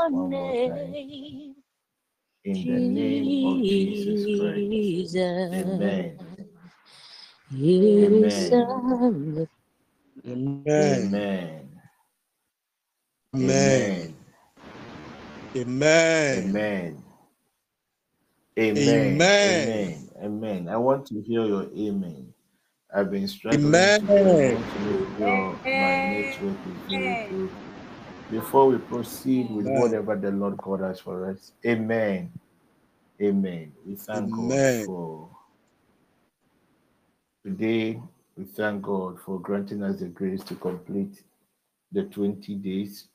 one name, In the name of Jesus Christ. Amen. Amen. Amen. Amen. Amen. Amen. Amen. Amen. Amen. Amen. Amen. I want to hear your amen. I've been struggling Amen. to pray. I want make sure my network is very good. Before we proceed with Amen. whatever the Lord called us for us. Amen. Amen. We thank Amen. God for today. We thank God for granting us the grace to complete the 20 days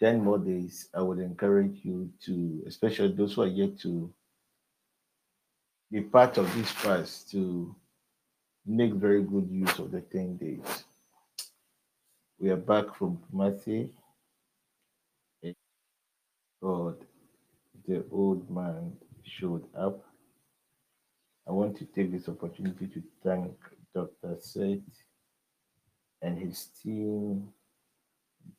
10 more days, I would encourage you to, especially those who are yet to be part of this fast, to make very good use of the 10 days. We are back from Matthew. God, the old man showed up. I want to take this opportunity to thank Dr. Seth and his team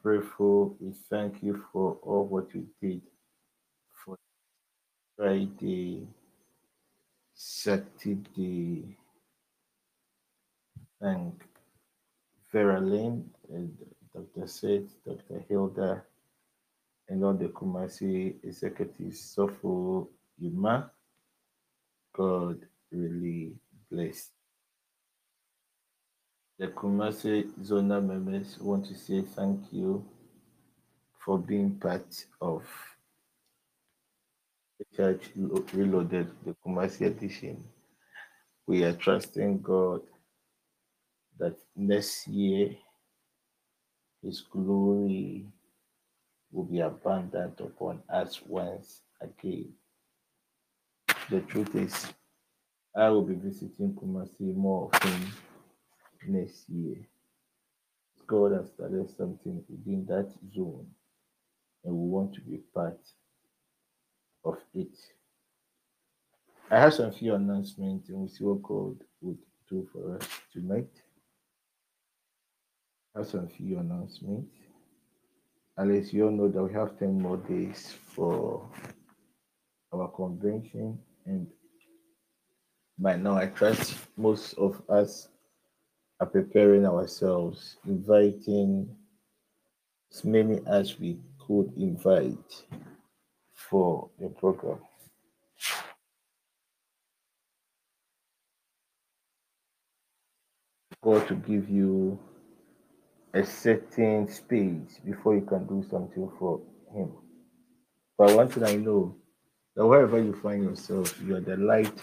grateful. We thank you for all what you did for Friday, Saturday, and Vera Lynn, Dr. Seth, Dr. Hilda, and all the Kumasi executives, Sofo, Yuma. God really bless. The Kumasi Zona members want to say thank you for being part of the church Lo- reloaded, the Kumasi edition. We are trusting God that next year His glory will be abundant upon us once again. The truth is, I will be visiting Kumasi more often next year. God has started something within that zone, and we want to be part of it. I have some few announcements, and we'll see what God would do for us tonight. Have some few announcements. Unless you all know that we have 10 more days for our convention, and by now I trust most of us are preparing ourselves, inviting as many as we could invite for the program. God to give you a certain space before you can do something for Him. But one thing I know that wherever you find yourself, you are the light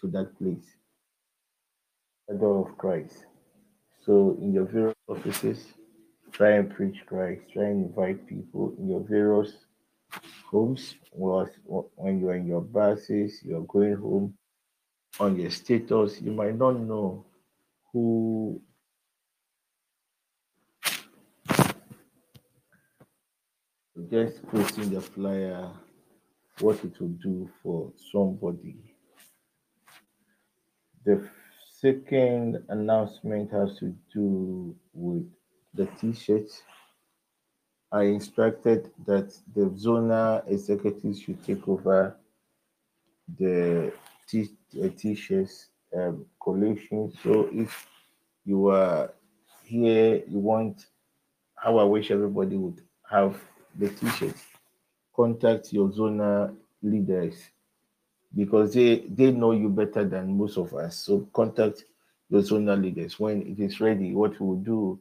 to that place, the door of Christ. So, in your various offices, try and preach Christ, try and invite people in your various homes. When you're in your buses, you're going home, on your status, you might not know who just posting the flyer, what it will do for somebody. The second announcement has to do with the t-shirts. I instructed that the zona executives should take over the t uh, t-shirts um, collection. So if you are here, you want how I wish everybody would have the t-shirts. Contact your zona leaders because they they know you better than most of us. So contact your zonal leaders when it is ready. What we will do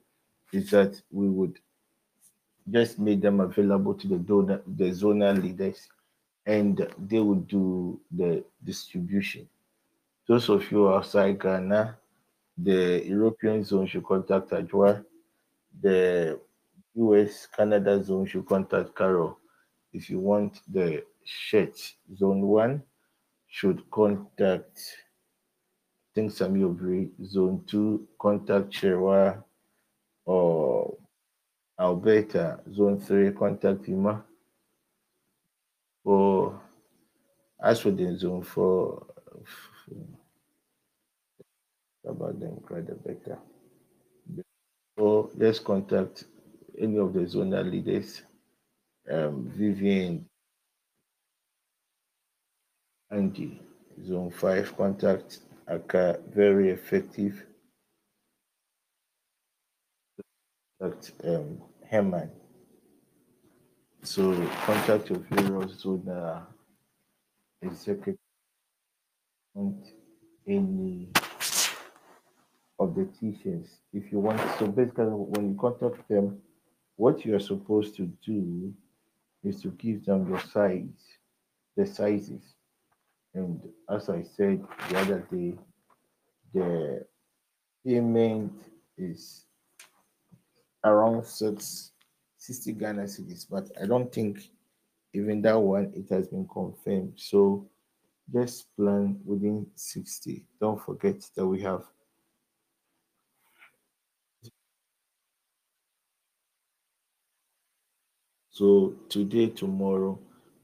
is that we would just make them available to the donor, the zonal leaders, and they will do the distribution. Those of you outside Ghana, the European zone should contact Ajwa. The US Canada zone should contact Carol. If you want the shirt, zone one should contact I think Obri. Zone two, contact Chewa or Alberta. Zone three, contact Ima. Or as for the zone four, about them, the better. Or just contact any of the zonal leaders um, Vivian Angie. Zone 5 contact Aka, very effective. Contact um, Herman. So contact your various zone executive any of the teachers if you want. So basically, when you contact them, what you are supposed to do is to give them your size, the sizes. And as I said the other day, the payment is around six, 60 Ghana cedis, but I don't think even that one it has been confirmed. So just plan within 60. Don't forget that we have so today, tomorrow,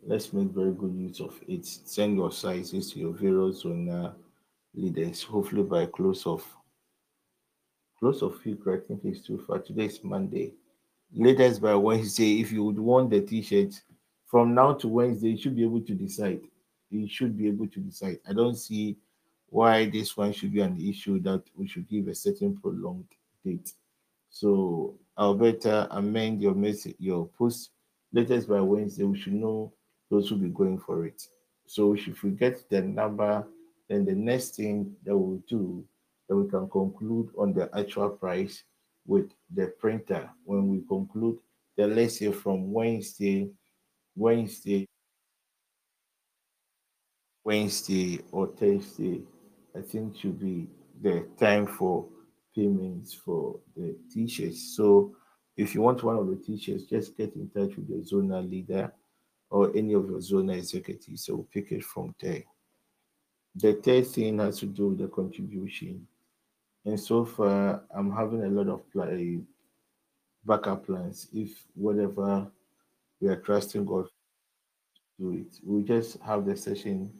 let's make very good use of it. Send your sizes to your various zona leaders. Hopefully by close of close of week, I think it's too far. Today is Monday. Latest by Wednesday, if you would want the t-shirt from now to Wednesday, you should be able to decide. You should be able to decide. I don't see why this one should be an issue that we should give a certain prolonged date. So I'll amend your message, your post latest by Wednesday. We should know those will be going for it. So if we get the number, then the next thing that we'll do, that we can conclude on the actual price with the printer. When we conclude, the let's say from Wednesday, Wednesday, Wednesday or Thursday, I think should be the time for payments for the t-shirts. So if you want one of the t-shirts, just get in touch with the zonal leader or any of your zonal executives. So we'll pick it from there. The third thing has to do with the contribution. And so far, I'm having a lot of play, backup plans. If whatever we are trusting God to do it, we just have the session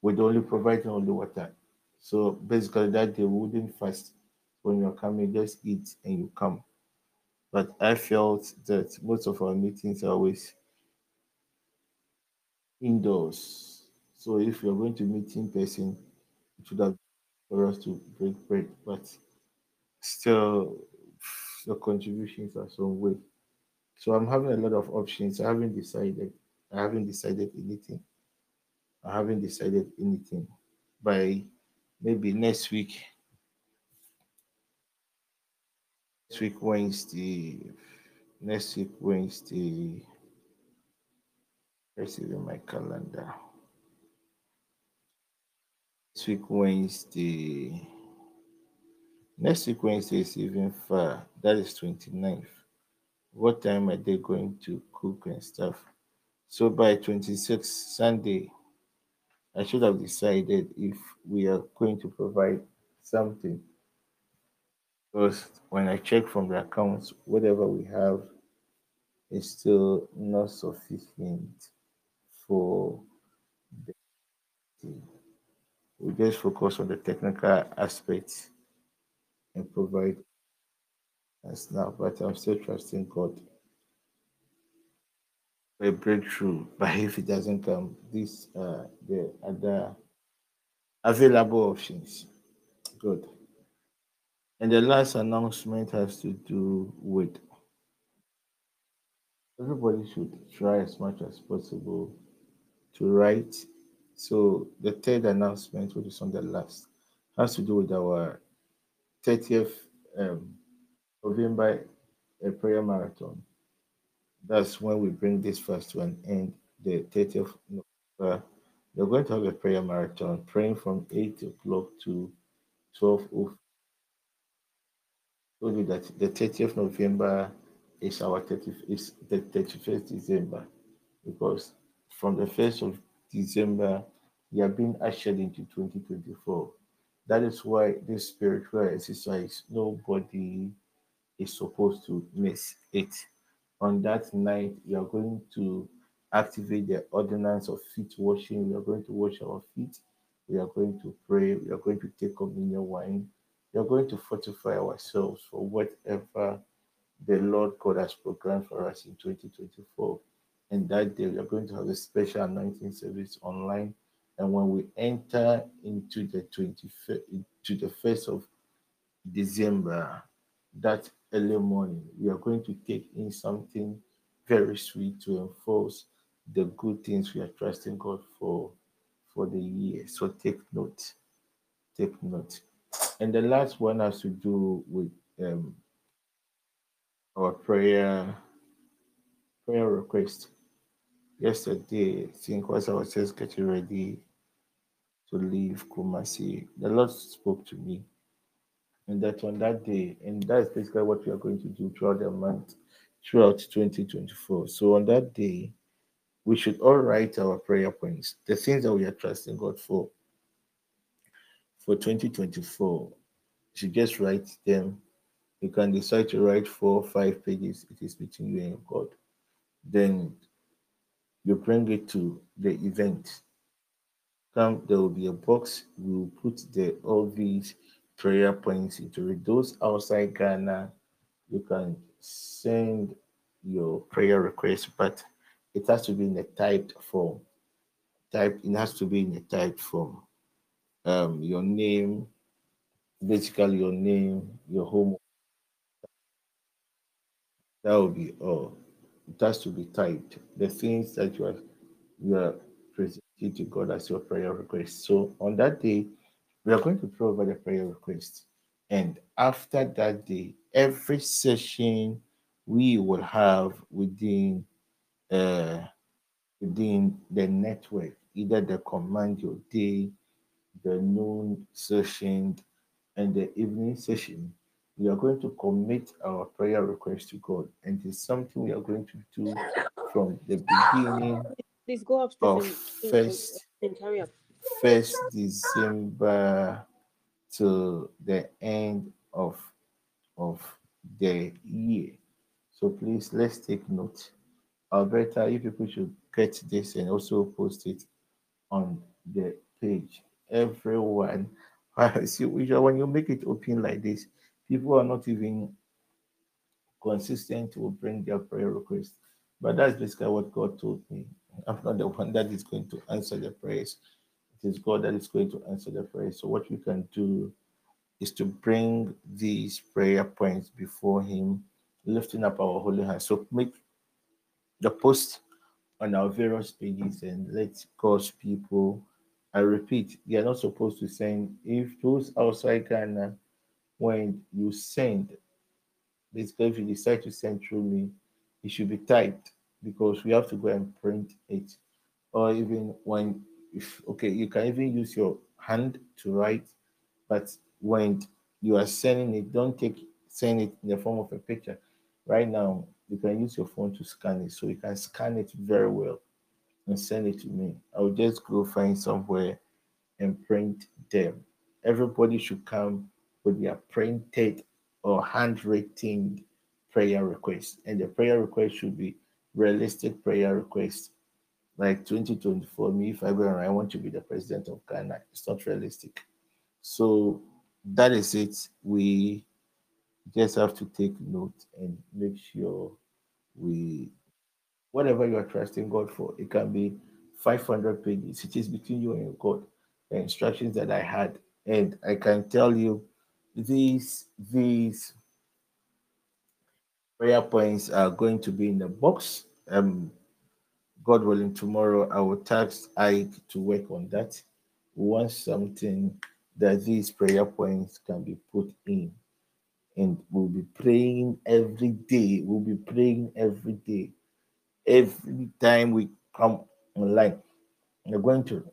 with only providing only water. So basically, that day we wouldn't fast. When you're coming, just eat and you come. But I felt that most of our meetings are always indoors. So if you're going to meet in person, it should have for us to break bread. But still, the contributions are some way. So I'm having a lot of options. I haven't decided. I haven't decided anything. I haven't decided anything. By maybe next week, next week Wednesday, next week Wednesday. Let's see in my calendar. Next week Wednesday. Next week Wednesday is even far. That is 29th. What time are they going to cook and stuff? So by 26th Sunday, I should have decided if we are going to provide something. Because when I check from the accounts, whatever we have is still not sufficient for the. We just focus on the technical aspects and provide us now, but I'm still trusting God for a breakthrough. But if it doesn't come, these are uh, the other available options. Good. And the last announcement has to do with everybody should try as much as possible to write. So the third announcement, which is on the last, has to do with our 30th um, November a prayer marathon. That's when we bring this first to an end. The 30th November, we're going to have a prayer marathon, praying from 8 o'clock to 12 told you that the 30th November is our 30, is the 31st December because from the 1st of December we are being ushered into 2024. That is why this spiritual exercise, nobody is supposed to miss it. On that night, we are going to activate the ordinance of feet washing. We are going to wash our feet. We are going to pray. We are going to take communion wine. Are going to fortify ourselves for whatever the Lord God has programmed for us in 2024. And that day, we are going to have a special anointing service online. And when we enter into the 25th, to the first of December, that early morning, we are going to take in something very sweet to enforce the good things we are trusting God for for the year. So take note. Take note. And the last one has to do with um, our prayer prayer request. Yesterday, I think was I was just getting ready to leave Kumasi, the Lord spoke to me. And that on that day, and that's basically what we are going to do throughout the month, throughout 2024. So on that day, we should all write our prayer points, the things that we are trusting God for for 2024. You should just write them. You can decide to write four or five pages. It is between you and God. Then you bring it to the event. Come, there will be a box. We will put the all these prayer points into it. Those outside Ghana, you can send your prayer request, but it has to be in a typed form. Type it has to be in a typed form. Um, your name, basically your name, your home. That will be all. It has to be typed. The things that you are you are presenting to God as your prayer request. So on that day, we are going to over the prayer request. And after that day, every session we will have within uh, within the network, either the command your day, the noon session, and the evening session, we are going to commit our prayer request to God. And it's something we are going to do from the beginning Please go of upstairs and, first and up. first December to the end of of the year. So please let's take note. Alberta, you people should get this and also post it on the page. Everyone, see when you make it open like this, people are not even consistent to bring their prayer requests. But that's basically what God told me. I'm not the one that is going to answer the prayers. It is God that is going to answer the prayers. So what we can do is to bring these prayer points before Him, lifting up our holy hands. So make the post on our various pages and let God's people. I repeat, you are not supposed to send. If those outside Ghana, when you send, basically if you decide to send through me, it should be typed because we have to go and print it. Or even when, if okay, you can even use your hand to write, but when you are sending it, don't take send it in the form of a picture. Right now, you can use your phone to scan it, so you can scan it very well and send it to me. I'll just go find somewhere and print them. Everybody should come with their printed or handwritten prayer request, and the prayer request should be realistic prayer request. Like 2024, me, if I go I want to be the president of Ghana, it's not realistic. So that is it. We just have to take note and make sure we, whatever you are trusting God for, it can be 500 pages. It is between you and God. The instructions that I had, and I can tell you, these these prayer points are going to be in the box. Um, God willing, tomorrow I will task Ike to work on that. We want something that these prayer points can be put in. And we'll be praying every day. We'll be praying every day. Every time we come online, we're going to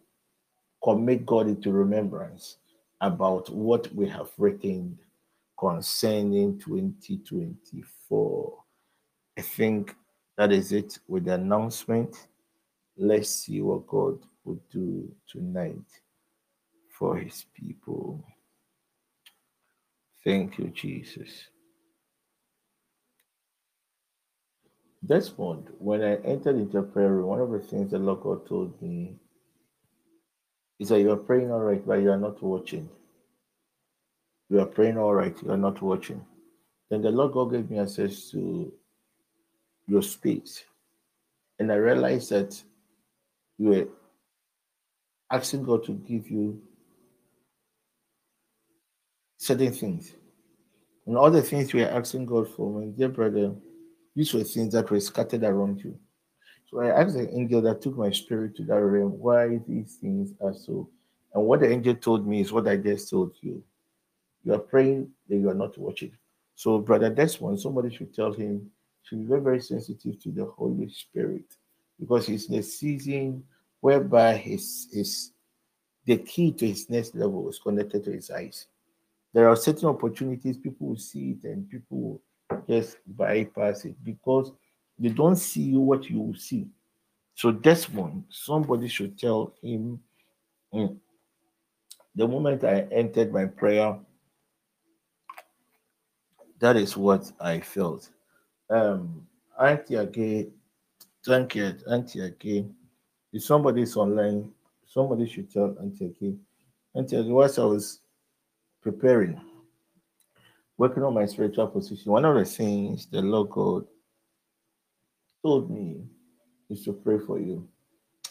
commit God into remembrance about what we have written concerning 2024. I think that is it with the announcement. Let's see what God will do tonight for his people. Thank you, Jesus. Desmond, when I entered into prayer room, one of the things the Lord God told me is that you are praying all right, but you are not watching. You are praying all right, you are not watching. Then the Lord God gave me access to your space. And I realized that you were asking God to give you certain things. And all the things we are asking God for, my dear brother, these were things that were scattered around you. So I asked the angel that took my spirit to that realm why these things are so. And what the angel told me is what I just told you. You are praying that you are not watching. So, brother Desmond, somebody should tell him should be very, very sensitive to the Holy Spirit because he's in a season whereby his his the key to his next level is connected to his eyes. There are certain opportunities people will see it and people just bypass it because they don't see what you see. So that's one. somebody should tell him. Mm, the moment I entered my prayer, that is what I felt. Um, Auntie again, thank you, Auntie again. If somebody is online, somebody should tell Auntie again. Auntie whilst I was preparing, working on my spiritual position, one of the things the Lord God told me is to pray for you.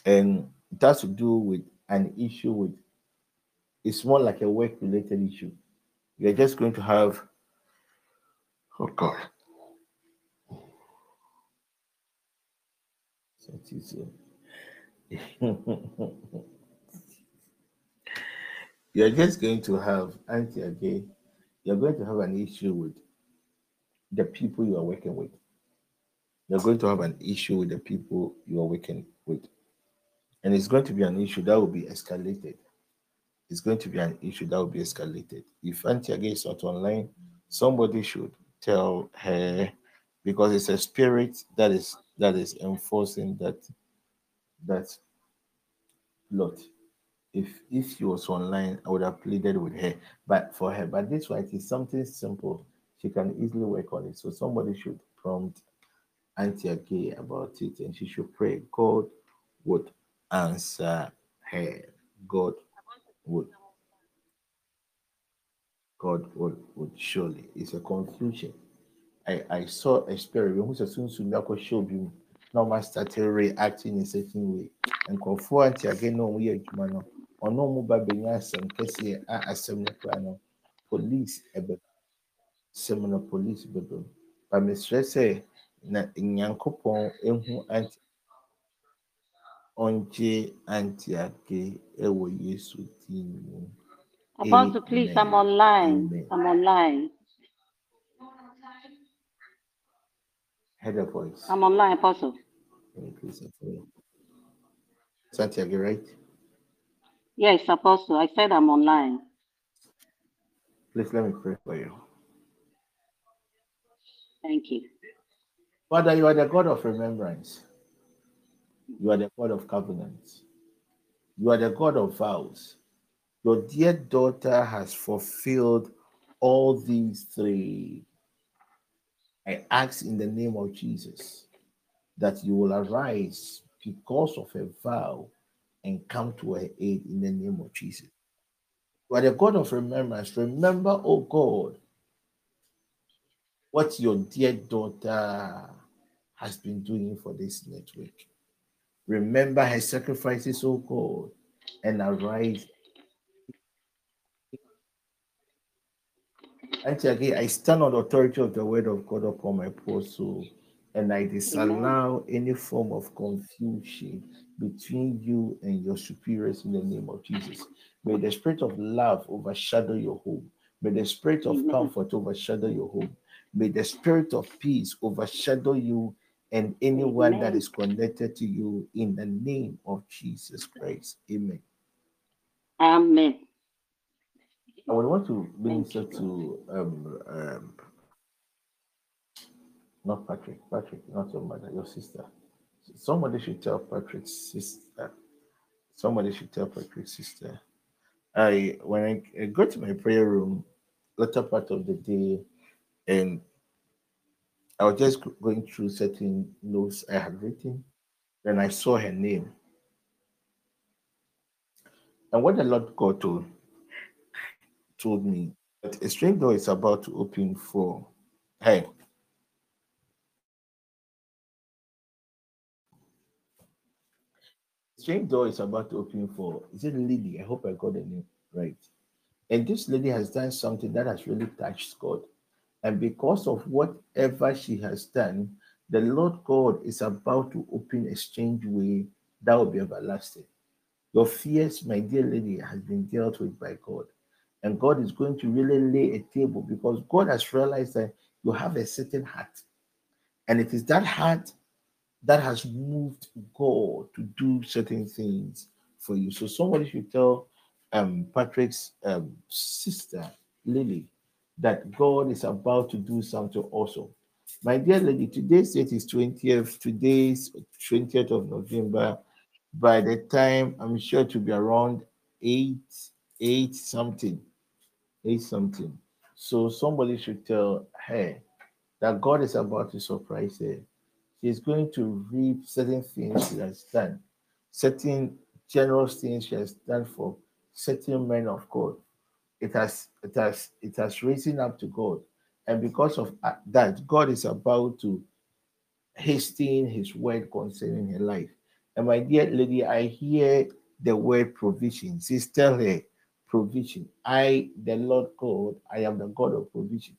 And it has to do with an issue with it's more like a work related issue. You're just going to have oh God. You're just going to have anti again. You're going to have an issue with the people you are working with you're going to have an issue with the people you are working with. And it's going to be an issue that will be escalated. It's going to be an issue that will be escalated. If Auntie Age is not online, somebody should tell her because it's a spirit that is that is enforcing that that lot. If if she was online, I would have pleaded with her. But for her, but this it is something simple. She can easily work on it. So somebody should prompt Auntie Gay about it, and she should pray. God would answer her. God would. God would, would surely. It's a confusion. I, I saw a spirit who's a soon soon show you now my started reacting in a certain way. And conform Auntie again no we are no or no more by being asem kesi a asem no police ebe seminar police bebe. But Mr. say na nyankopɔn ehu anti ɔngye anti ake ɛwɔ yesu din mu. Apostle, please, I'm online. Amen. I'm online. Head the voice. I'm online, Apostle. Increase it you. Santiago, right? Yes, Apostle. I said I'm online. Please let me pray for you. Thank you. Father, you are the God of remembrance. You are the God of covenants. You are the God of vows. Your dear daughter has fulfilled all these three. I ask in the name of Jesus that you will arise because of a vow and come to her aid in the name of Jesus. You are the God of remembrance. Remember, oh God, what your dear daughter has been doing for this network. Remember her sacrifices, oh God, and arise. Actually, again, I stand on the authority of the word of God upon my poor soul, and I disallow any form of confusion between you and your superiors in the name of Jesus. May the spirit of love overshadow your home. May the spirit of comfort overshadow your home. May the spirit of peace overshadow you and anyone that Amen. is connected to you in the name of Jesus Christ. Amen. Amen. I would want to minister to um um not Patrick, Patrick, not your mother, your sister. Somebody should tell Patrick's sister. Somebody should tell Patrick's sister. I when I, go to my prayer room later part of the day and I was just going through certain notes I had written. Then I saw her name. And what the Lord God told, told me that a strange door is about to open for her. Strange door is about to open for is it Lily? I hope I got the name right. And this lady has done something that has really touched God. And because of whatever she has done, the Lord God is about to open a strange way that will be everlasting. Your fears, my dear lady, has been dealt with by God. And God is going to really lay a table because God has realized that you have a certain heart. And it is that heart that has moved God to do certain things for you. So somebody should tell um, Patrick's um, sister, Lily, that God is about to do something awesome. My dear lady, today's date is 20th. Today's 20th of November. By the time I'm sure to be around 8, 8 something. 8 something. So somebody should tell her that God is about to surprise her. She's going to reap certain things she has done, certain generous things she has done for certain men of God. It has it has it has risen up to God, and because of uh, that, God is about to hasten His word concerning her life. And my dear lady, I hear the word provision. Says, tell her provision. I, the Lord God, I am the God of provision.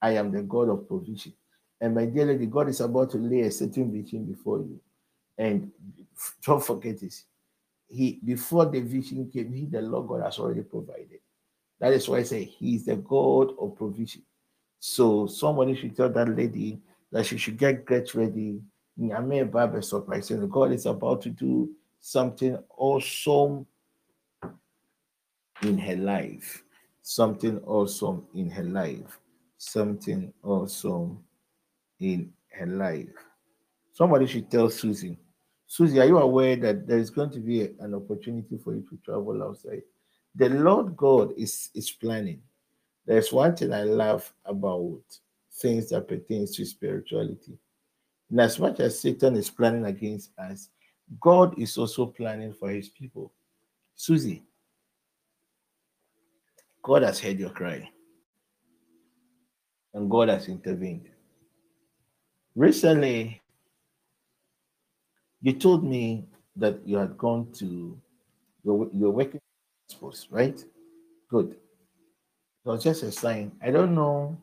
I am the God of provision. And my dear lady, God is about to lay a certain vision before you. And don't forget this. He before the vision came, he the Lord God has already provided. That is why I say he is the God of provision. So somebody should tell that lady that she should get get ready. Have a surprise. God is about to do something awesome in her life. Something awesome in her life. Something awesome in her life. Somebody should tell Susie. Susie, are you aware that there is going to be a, an opportunity for you to travel outside? The Lord God is, is planning. There's one thing I love about things that pertains to spirituality. And as much as Satan is planning against us, God is also planning for his people. Susie, God has heard your cry. And God has intervened. Recently, you told me that you had gone to your your working post, right? Good. It was just a sign. I don't know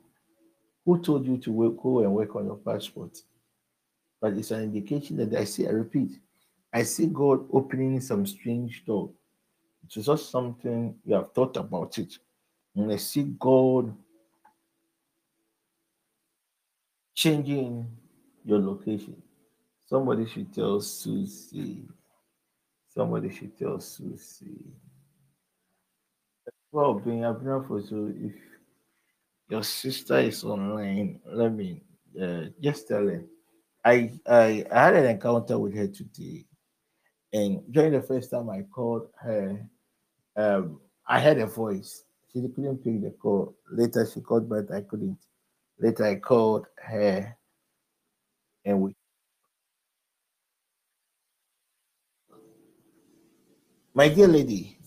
who told you to work, go and work on your passport, but it's an indication that I see. I repeat, I see God opening some strange door. It's just something you have thought about it, and I see God changing your location. Somebody should tell Susie. Somebody should tell Susie. Well, being for so if your sister is online, let me uh, just tell her. I, I I had an encounter with her today, and during the first time I called her, um, I heard a voice. She couldn't pick the call. Later she called, but I couldn't. Later I called her and we my dear lady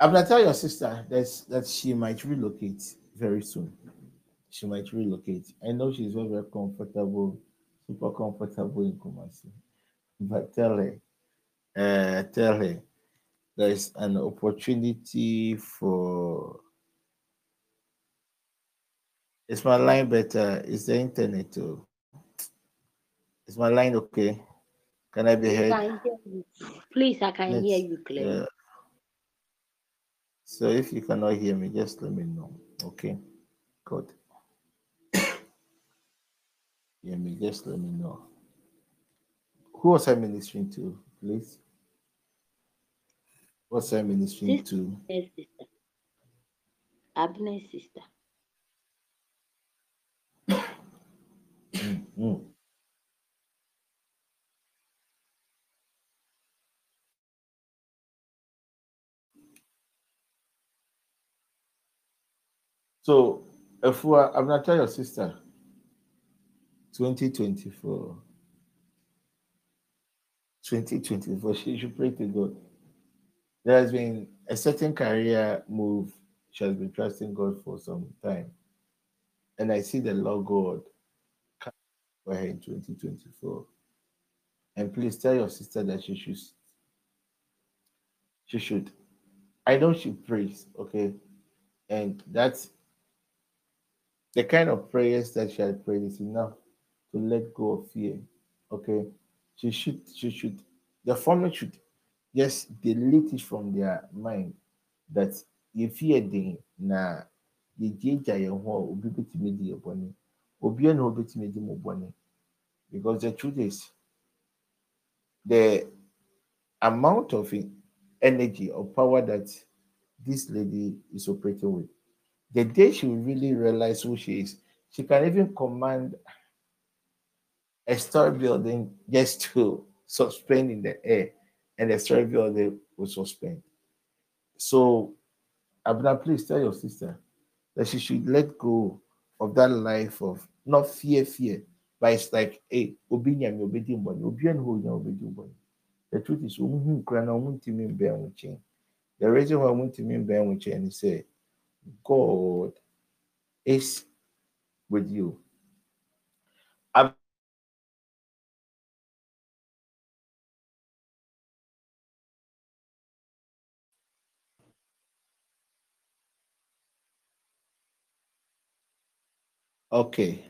i'm gonna tell your sister that that she might relocate very soon. She might relocate. I know she's very, very comfortable super comfortable in kumasi. But tell her uh tell her there's an opportunity for is my line better? Uh, is the internet too? Is my line okay? Can I be heard? I can hear you. Please, I can hear Let's- you clearly. Yeah. So if you cannot hear me, just let me know. Okay. Good. Hear me, just let me know. Who was I ministering to, please? What's I ministering Sis- to? Yes, sister. Abner's sister. Mm. So, are, I'm tell your sister, 2024, 2024, she should pray to God. There has been a certain career move she has been trusting God for some time, and I see the Lord God for her in 2024. And please tell your sister that she should she should. I know she prays, okay? And that's the kind of prayers that she had prayed is enough to let go of fear. Okay. She should she should the family should just delete it from their mind that if fear thing na yɛgyagya yɛn ho a obi bɛtumi di yɛ bɔne because the truth is the amount of energy or power that this lady is operating with the day she will really realize who she is she can even command a story building just to suspend in the air and the story building will suspend. So abna please tell your sister that she should let go of that life of not fear, fear, but it's like, hey, obinya me obedi mboni, obian who nya obedi mboni. The truth is, umu krana umu timi mbe. The reason why umu timi mbe anwichen is say, God is with you. Okay.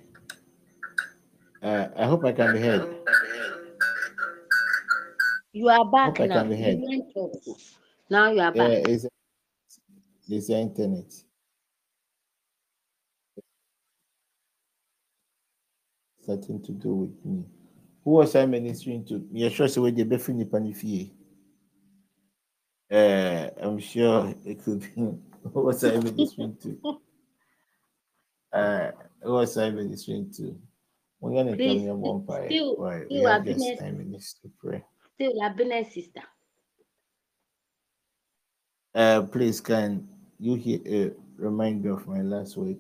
Uh, I hope I can be heard. You are back now. You. Now you are Yeah, back. it's, it's the internet. Something to do with me. Who was I ministering to? Yeah, sure. So they be free panifie. Uh, I'm sure it could be. Who was I ministering to? Uh, who was I ministering to? We're gonna tell Please, me one pie. still- Why? We still have just happiness. nine minutes to pray. Still, Abner sister. Uh, please, can you hear, uh, remind me of my last week?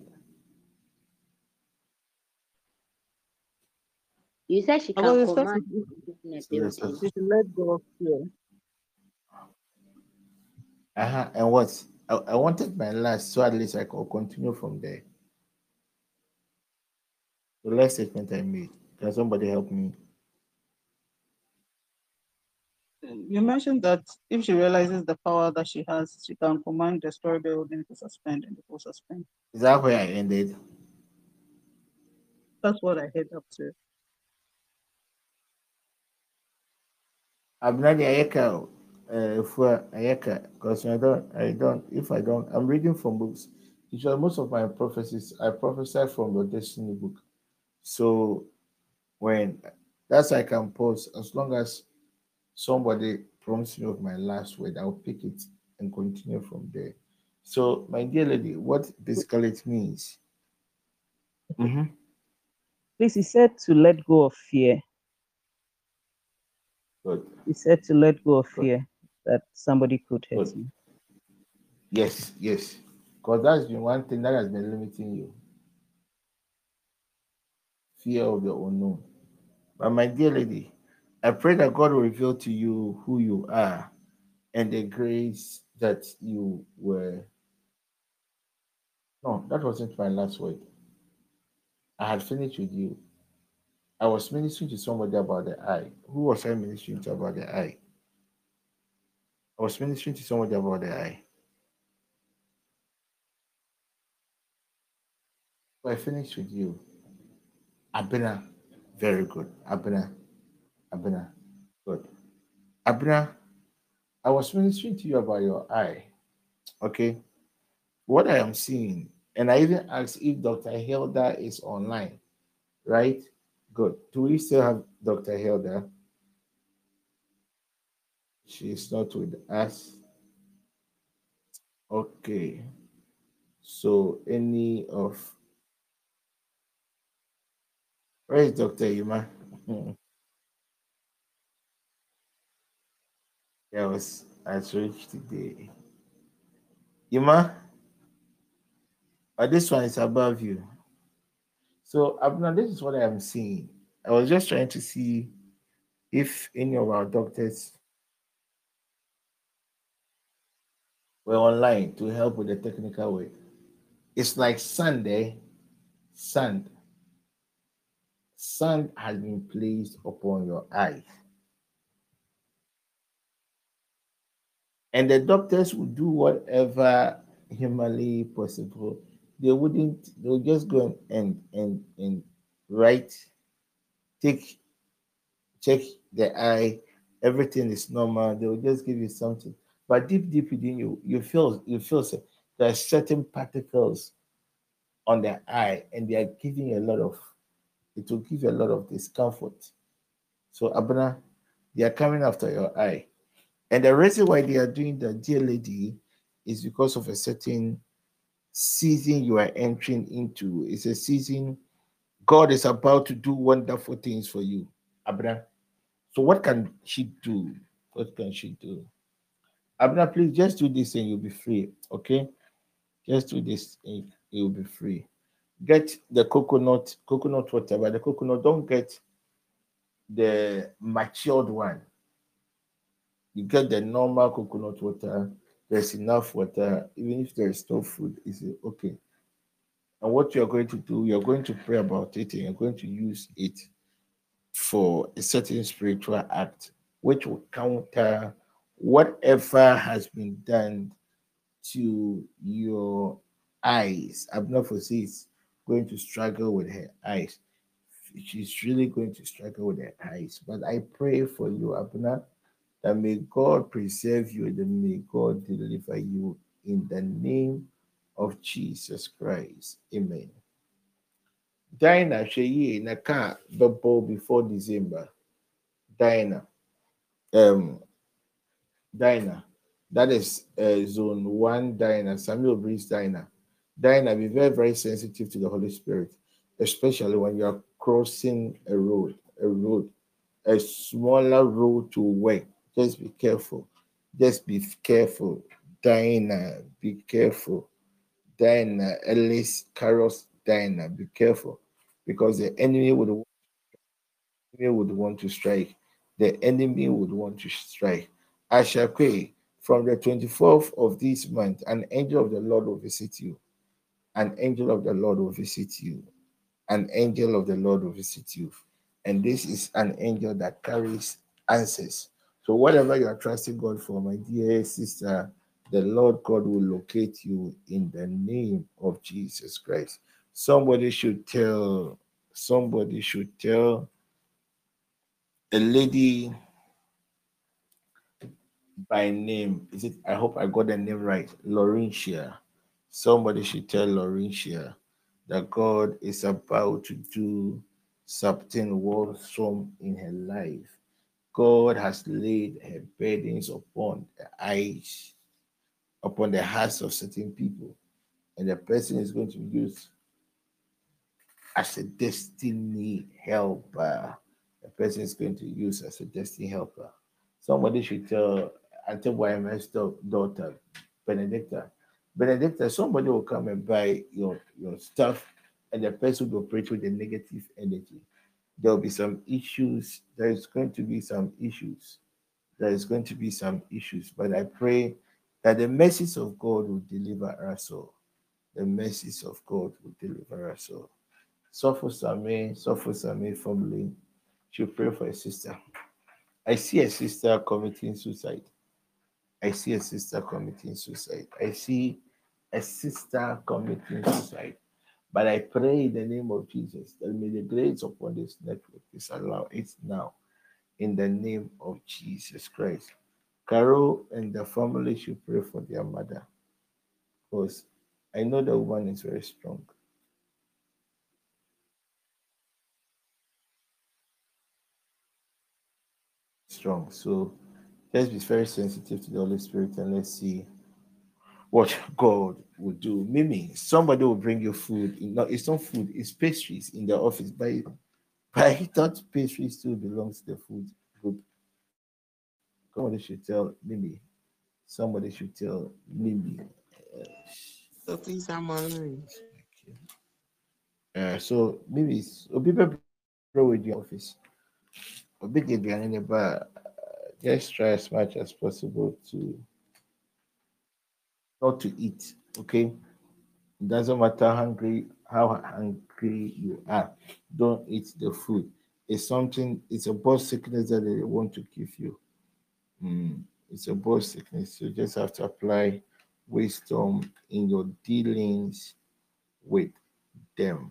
You said she I can was command expecting So let's you should let go of fear. Uh-huh. And what? I, I wanted my last, so at least I could continue from there. The last statement I made. Can somebody help me? You mentioned that if she realizes the power that she has, she can command the story building to suspend and it will suspend. Is that where I ended? That's what I head up to. I'm not the Ayeka, uh, for Ayeka, because I don't, I don't, if I don't, I'm reading from books. Usually, most of my prophecies, I prophesy from the destiny book. So, when that's I can pause, as long as somebody prompts me of my last word, I'll pick it and continue from there. So, my dear lady, what basically it means. Mhm. Please, he said to let go of fear. Good. He said to let go of Good. fear that somebody could hurt Good. you. Yes, yes. Because that's been one thing that has been limiting you. Fear of the unknown. But my dear lady, I pray that God will reveal to you who you are and the grace that you were. No, that wasn't my last word. I had finished with you. I was ministering to somebody about the eye. Who was I ministering to about the eye? I was ministering to somebody about the eye. I finished with you. Abena, very good. Abena, Abena, good. Abena, I was ministering to you about your eye. Okay. What I am seeing, and I even asked if Dr. Hilda is online, right? Good. Do we still have Dr. Hilda? She is not with us. Okay. So any of is Dr. Yuma? yeah, I was at church today. Yuma, but this one is above you. So Abena, this is what I am seeing. I was just trying to see if any of our doctors were online to help with the technical work. It's like Sunday, sand sand has been placed upon your eyes. And the doctors would do whatever humanly possible. They wouldn't, they would just go and and and write, take, check the eye, everything is normal. They will just give you something. But deep, deep within you, you feel you feel there are certain particles on the eye, and they are giving a lot of it will give you a lot of discomfort. So Abena, they are coming after your eye. And the reason why they are doing that, dear lady, is because of a certain season you are entering into. It's a season God is about to do wonderful things for you, Abena. So what can she do? What can she do? Abena, please just do this and you'll be free. Okay? Just do this and you'll be free. Get the coconut, coconut water, but the coconut, don't get the matured one. You get the normal coconut water. There's enough water. Even if there is no food, is okay. And what you're going to do, you're going to pray about it and you're going to use it for a certain spiritual act, which will counter whatever has been done to your eyes. Abena is going to struggle with her eyes. She's really going to struggle with her eyes. But I pray for you, Abena, that may God preserve you, that may God deliver you in the name of Jesus Christ. Amen. Dinah Sheyi in a car bubble before December. Dinah. Um Dinah. That is uh, zone one Dinah. Samuel Breeze Dinah. Dinah, be very, very sensitive to the Holy Spirit, especially when you are crossing a road, a road, a smaller road to work. Just be careful. Just be careful. Dinah, uh, be careful. Dinah, uh, Ellis, Carlos, Dinah, uh, be careful. Because the enemy would, enemy would want to strike. The enemy would want to strike. Ashakwe, from the 24th of this month, an angel of the Lord will visit you. An angel of the Lord will visit you. An angel of the Lord will visit you. And this is an angel that carries answers. So, whatever you are trusting God for, my dear sister, the Lord God will locate you in the name of Jesus Christ. Somebody should tell, somebody should tell a lady by name. Is it? I hope I got the name right. Laurentia. Somebody should tell Laurentia that God is about to do something wholesome in her life. God has laid her burdens upon the eyes, upon the hearts of certain people, and the person is going to be used as a destiny helper. The person is going to use as a destiny helper. Somebody should tell I Auntie YMS daughter, Benedicta, Benedicta, uh, somebody will come and buy your, your stuff, and the person will operate with a negative energy. There will be some issues. There is going to be some issues. There is going to be some issues. But I pray that the message of God will deliver us all. The message of God will deliver us all. Suffer Same, Suffer Same family should pray for a sister. I see a sister committing suicide. I see a sister committing suicide. I see a sister committing suicide. But I pray in the name of Jesus that may the grace upon this network disallow it now. In the name of Jesus Christ. Carol and the family should pray for their mother. Because I know the woman is very strong. Strong. So let's be very sensitive to the Holy Spirit and let's see what God will do. Mimi, somebody will bring you food. No, it's not food, it's pastries in the office. But, but I thought pastries still belongs to the food group. Somebody should tell Mimi. Somebody should tell Mimi. So please, I'm on. uh, so maybe people pray with your office. A big in but just try as much as possible to not to eat. Okay, it doesn't matter how hungry how hungry you are. Don't eat the food. It's something. It's a birth sickness that they want to give you. Mm. It's a boss sickness. You just have to apply wisdom in your dealings with them.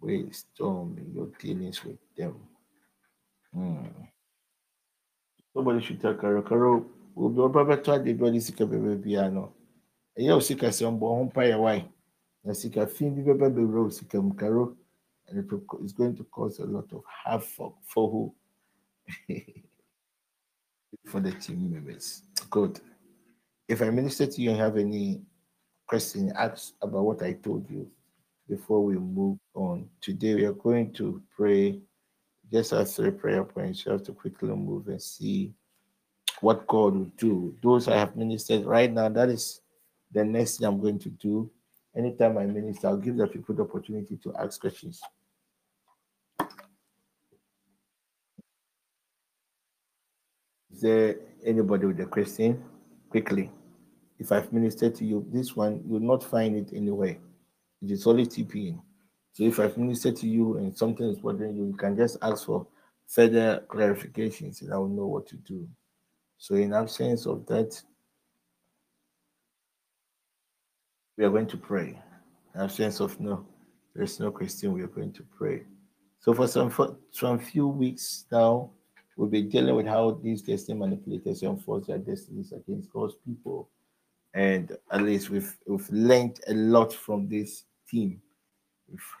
Wisdom in your dealings with them. Hmm. Somebody should tell Carol. Carol, will be over to the body sick baby piano. And you sick as some born pie away. Na sika fin bi bɛba bɛwura wo sika mu. Karo and it it's going to cause a lot of havoc for who? For the team members. Good. If i minister to you and have any question ask about what i told you before we move on. Today we are going to pray. Just as three prayer points. You have to quickly move and see what god will do those i have ministered right now that is the next thing i'm going to do anytime I minister, I'll give the people the opportunity to ask questions. Is there anybody with a question? Quickly. If I've ministered to you, this one, you'll not find it anywhere. It is only TPing. So if I've ministered to you and something is bothering you, you can just ask for further clarifications and I will know what to do. So in absence of that, we are going to pray. In absence of no, there's no question, we are going to pray. So for some for some few weeks now, we'll be dealing with how these destiny manipulators enforce their destinies against God's people. And at least we've we've learned a lot from this team. We've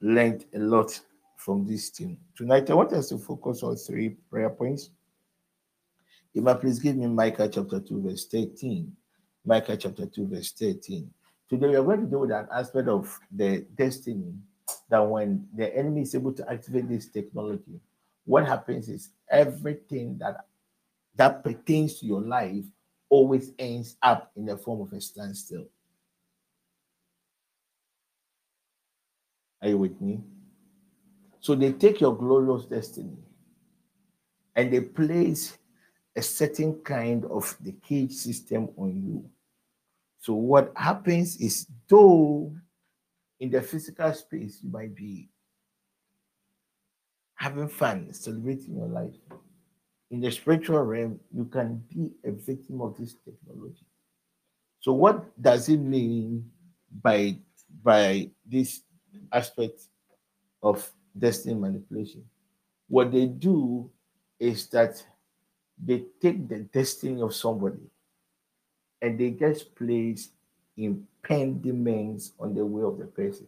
learned a lot from this team. Tonight, I want us to focus on three prayer points. Ima, please give me Micah chapter 2, verse 13. Micah chapter 2, verse 13. Today, we are going to deal with an aspect of the destiny that when the enemy is able to activate this technology, what happens is everything that that pertains to your life always ends up in the form of a standstill. Are you with me? So they take your glorious destiny and they place a certain kind of the cage system on you. So what happens is though in the physical space you might be having fun, celebrating your life. In the spiritual realm, you can be a victim of this technology. So what does it mean by by this aspect of destiny manipulation? What they do is that they take the destiny of somebody and they just place impediments on the way of the person.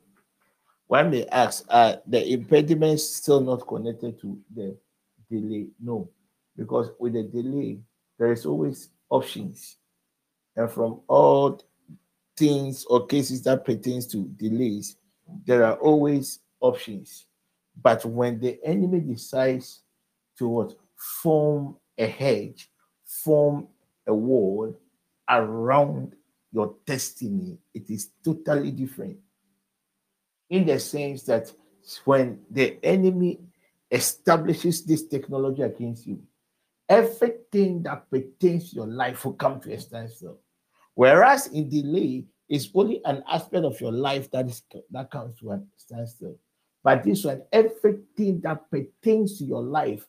When they ask, are the impediments still not connected to the delay? No, because with the delay, there is always options. And from all things or cases that pertains to delays, there are always options. But when the enemy decides to what form a hedge, form a wall around your destiny, it is totally different. In the sense that when the enemy establishes this technology against you, everything that pertains to your life will come to a standstill. Whereas in delay, it's only an aspect of your life that is that comes to a standstill. But this one, everything that pertains to your life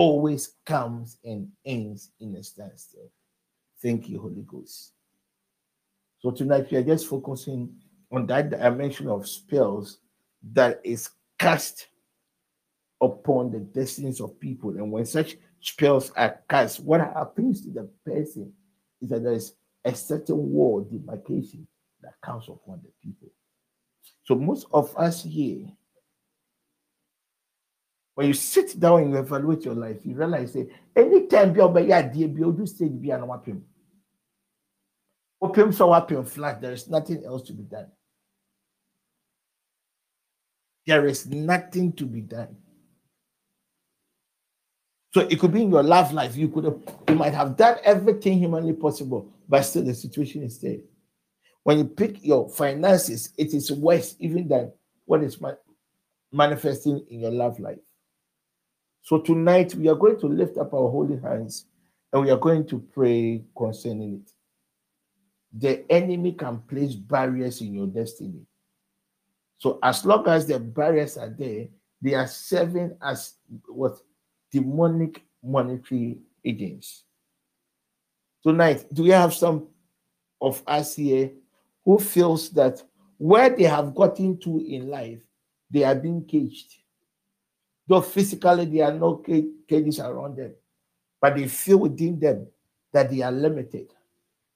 always comes and ends in a standstill. Thank you, Holy Ghost. So tonight we are just focusing on that dimension of spells that is cast upon the destinies of people. And when such spells are cast, what happens to the person is that there is a certain wall demarcation that comes upon the people. So most of us here, when you sit down and you evaluate your life, you realize that anytime you obey idea, you do stage be an open. Open so open flat, there is nothing else to be done. There is nothing to be done. So it could be in your love life. You could have, you might have done everything humanly possible, but still the situation is there. When you pick your finances, it is worse even than what is ma- manifesting in your love life. So tonight we are going to lift up our holy hands and we are going to pray concerning it. The enemy can place barriers in your destiny. So as long as the barriers are there, they are serving as what demonic monetary agents. Tonight, do we have some of us here who feels that where they have gotten to in life, they are being caged? Though physically there are no cages around them, but they feel within them that they are limited.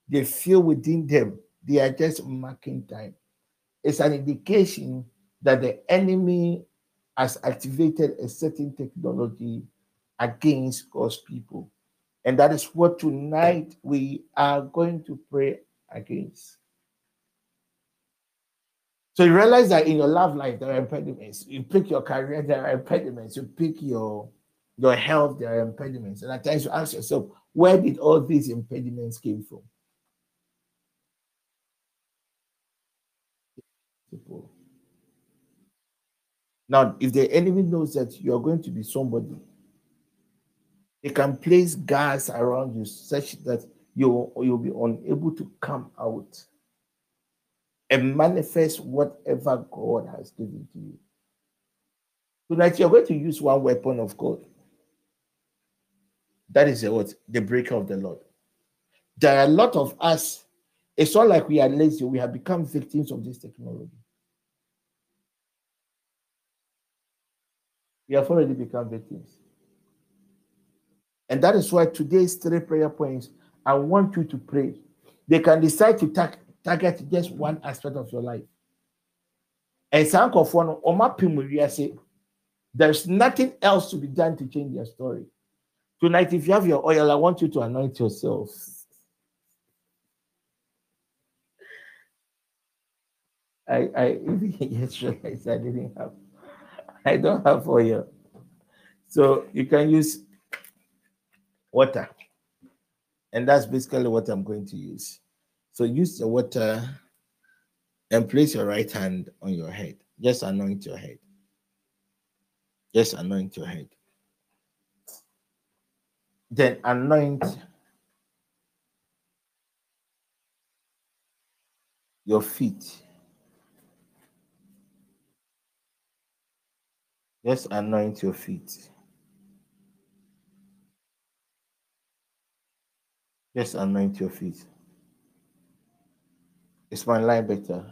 They feel within them they are just marking time. It's an indication that the enemy has activated a certain technology against God's people. And that is what tonight we are going to pray against. So you realize that in your love life there are impediments. You pick your career, there are impediments. You pick your your health, there are impediments. And at times you ask yourself, where did all these impediments came from? Now, if the enemy knows that you are going to be somebody, they can place guards around you such that you you'll be unable to come out and manifest whatever God has given to you. Tonight, you're going to use one weapon of God. That is the what? The breaker of the Lord. There are a lot of us. It's not like we are lazy. We have become victims of this technology. We have already become victims. And that is why today's three prayer points, I want you to pray. They can decide to tar- target just one aspect of your life. Some of one, Oma Pimuria say, there's nothing else to be done to change their story. Tonight, if you have your oil, I want you to anoint yourself. I I yes, realized I didn't have. I don't have oil, so you can use water, and that's basically what I'm going to use. So use the water and place your right hand on your head. Just anoint your head. Just anoint your head. Then anoint your feet. Just anoint your feet. Just anoint your feet. Is my line better?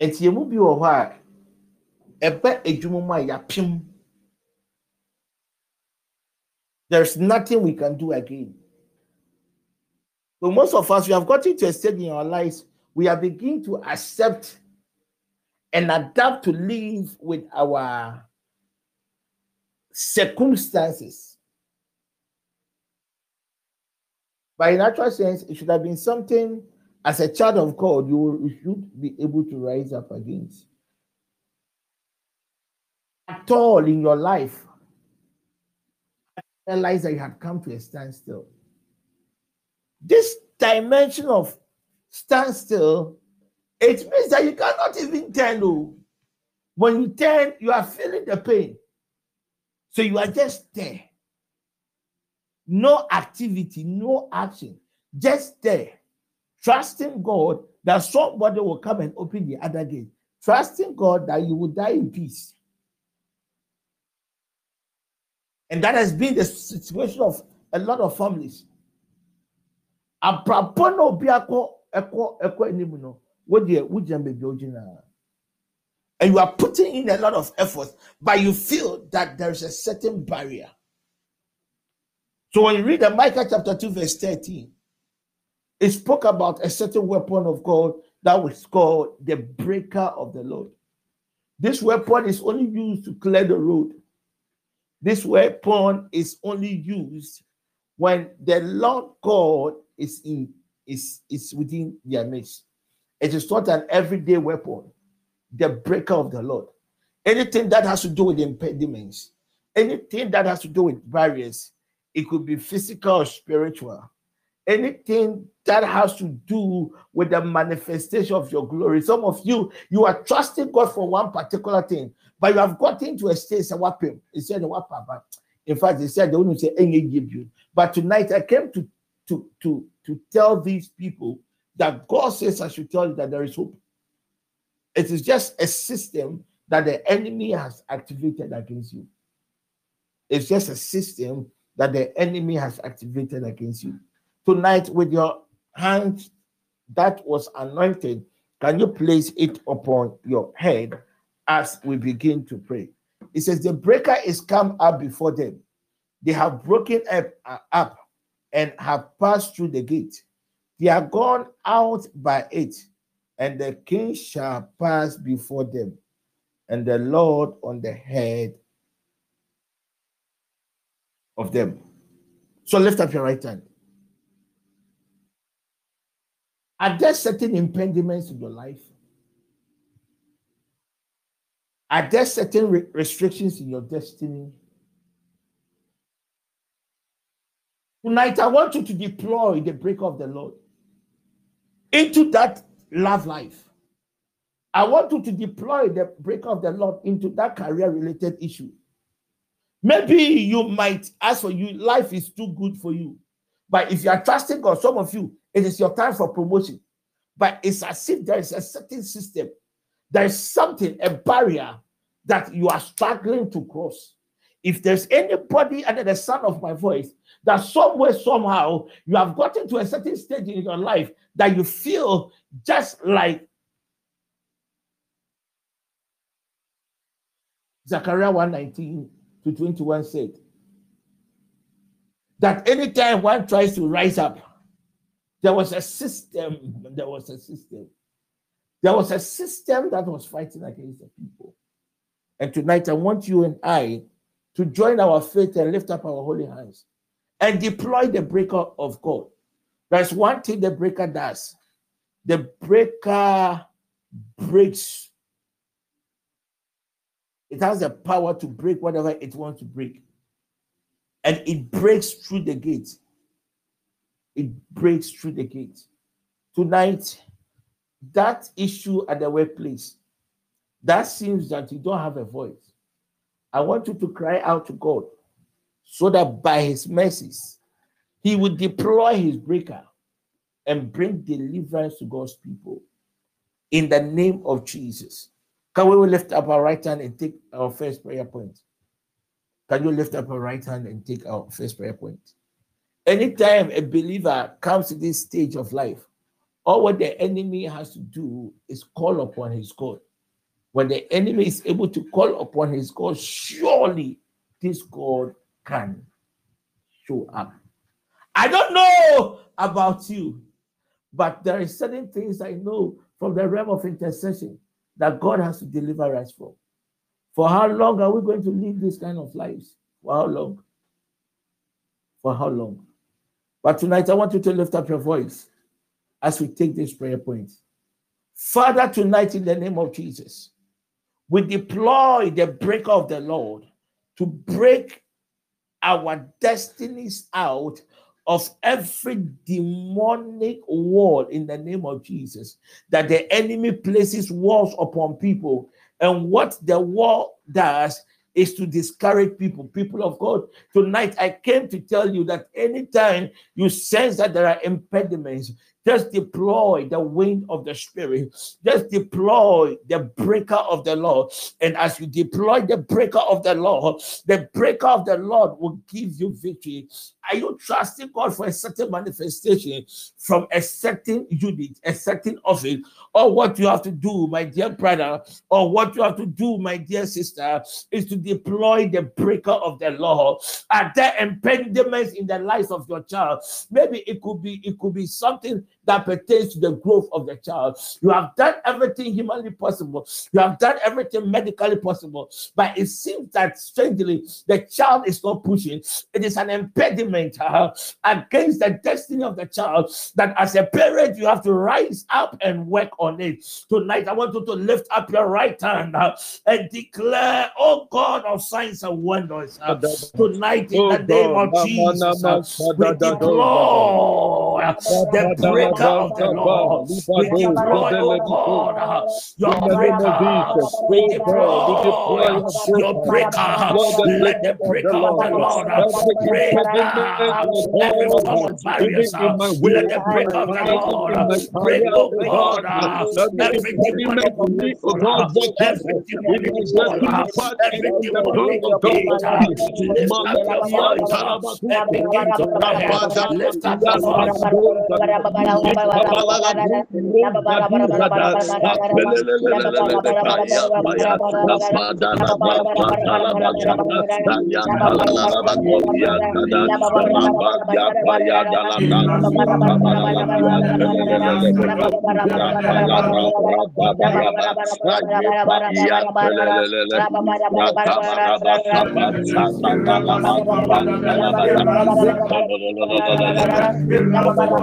Nti emu bi wɔ hɔ a ɛbɛ adwuma mu a yɛapem. There's nothing we can do again. So most of us, we have gotten to a stage in our lives, we are beginning to accept and adapt to live with our circumstances. But in actual sense, it should have been something as a child of God you, should be able to rise up against. At all in your life, realize that you had come to a standstill. This dimension of standstill, it means that you cannot even turn. Oh. When you turn, you are feeling the pain. So you are just there. No activity, no action, just there. Trusting God that somebody will come and open the other gate. Trusting God that you will die in peace. And that has been the situation of a lot of families. And you are putting in a lot of effort, but you feel that there is a certain barrier. So when you read the Micah chapter 2, verse 13, it spoke about a certain weapon of God that was called the breaker of the Lord. This weapon is only used to clear the road. This weapon is only used when the Lord God is in is, is within their midst. It is not an everyday weapon, the breaker of the Lord. Anything that has to do with impediments, anything that has to do with barriers, it could be physical or spiritual. Anything that has to do with the manifestation of your glory. Some of you, you are trusting God for one particular thing, but you have got into a weapon. He said? In fact, he said, "They wouldn't say any give you." But tonight, I came to to to to tell these people that God says I should tell you that there is hope. It is just a system that the enemy has activated against you. It's just a system that the enemy has activated against you. Tonight, with your hand that was anointed, can you place it upon your head as we begin to pray? It says, The breaker is come up before them. They have broken up, uh, up and have passed through the gate. They are gone out by it, and the king shall pass before them, and the Lord on the head of them. So lift up your right hand. Are there certain impediments in your life? Are there certain re- restrictions in your destiny? Tonight, I want you to deploy the break of the Lord into that love life. I want you to deploy the break of the Lord into that career related issue. Maybe you might ask for you, life is too good for you. But if you are trusting God, some of you, it is your time for promotion. But it's as if there is a certain system, there is something, a barrier that you are struggling to cross. If there's anybody under the sound of my voice that somewhere, somehow, you have gotten to a certain stage in your life that you feel just like Zechariah 119 to 21 said, that anytime one tries to rise up, there was a system, there was a system. There was a system that was fighting against the people. And tonight, I want you and I to join our faith and lift up our holy hands and deploy the breaker of God. There's one thing the breaker does the breaker breaks, it has the power to break whatever it wants to break and it breaks through the gate. It breaks through the gate. Tonight, that issue at the workplace, that seems that you don't have a voice. I want you to cry out to God so that by his mercies, he will deploy his breaker and bring deliverance to God's people in the name of Jesus. Can we lift up our right hand and take our first prayer point? Can you lift up our right hand and take our first prayer point? Anytime a believer comes to this stage of life, all what the enemy has to do is call upon his God. When the enemy is able to call upon his God, surely this God can show up. I don't know about you, but there are certain things I know from the realm of intercession that God has to deliver us from. For how long are we going to live this kind of lives? For how long? For how long? But tonight, I want you to lift up your voice as we take this prayer point. Father, tonight, in the name of Jesus, we deploy the breaker of the Lord to break our destinies out of every demonic wall in the name of Jesus. That the enemy places walls upon people and what the wall does is to discourage people. People of God, tonight I came to tell you that anytime you sense that there are impediments, just deploy the wind of the Spirit. Just deploy the breaker of the Lord. And as you deploy the breaker of the Lord, the breaker of the Lord will give you victory. Are you trusting God for a certain manifestation from a certain unit, a certain office? Or what you have to do, my dear brother, or what you have to do, my dear sister, is to deploy the breaker of the Lord. Are there impediments in the life of your child? Maybe it could be, it could be something that pertains to the growth of the child. You have done everything humanly possible, you have done everything medically possible, but it seems that strangely the child is not pushing. It is an impediment uh, against the destiny of the child that as a parent you have to rise up and work on it. Tonight, I want you to lift up your right hand uh, and declare, Oh God of signs and wonders, uh, tonight in the name of Jesus, uh, we deploy the breaker breaker of the Lord. We deploy, oh God, your breaker. We deploy your breaker. Let the breaker of the Lord break down every form of barriers. Let the breaker of the Lord break, oh God, every demonic wall, every demonic wall, every demonic gate. Lift up your voice and begin to pray. Lift up your voice.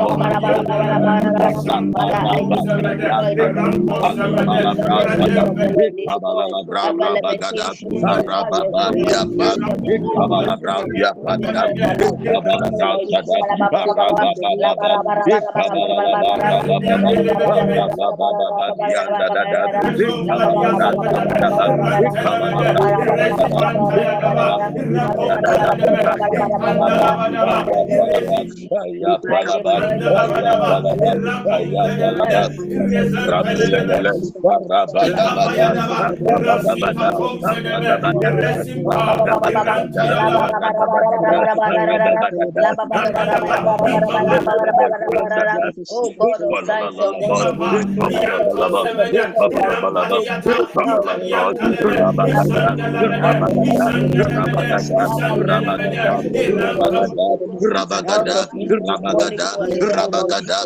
Oh God of signs Rabagada, Rabagada, Rabagada,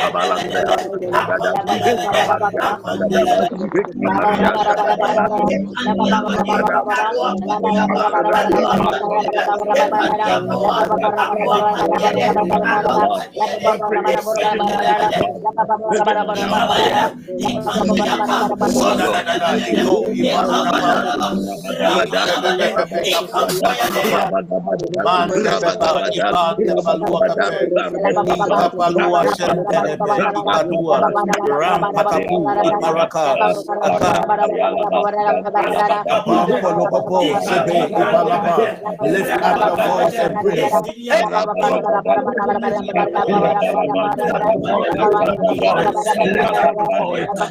Abalang Mandra Deploy. Deploy.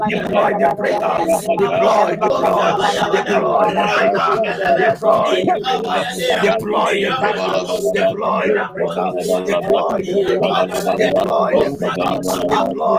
Deploy, deploy, deploy. Deploy, deploy. Deploy. Deploy. Deploy breaker. Deploy the breaker.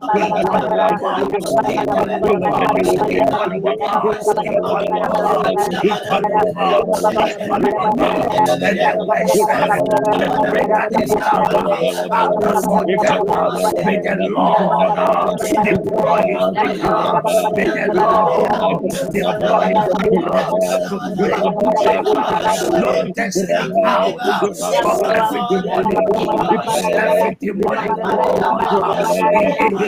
the breaker. Every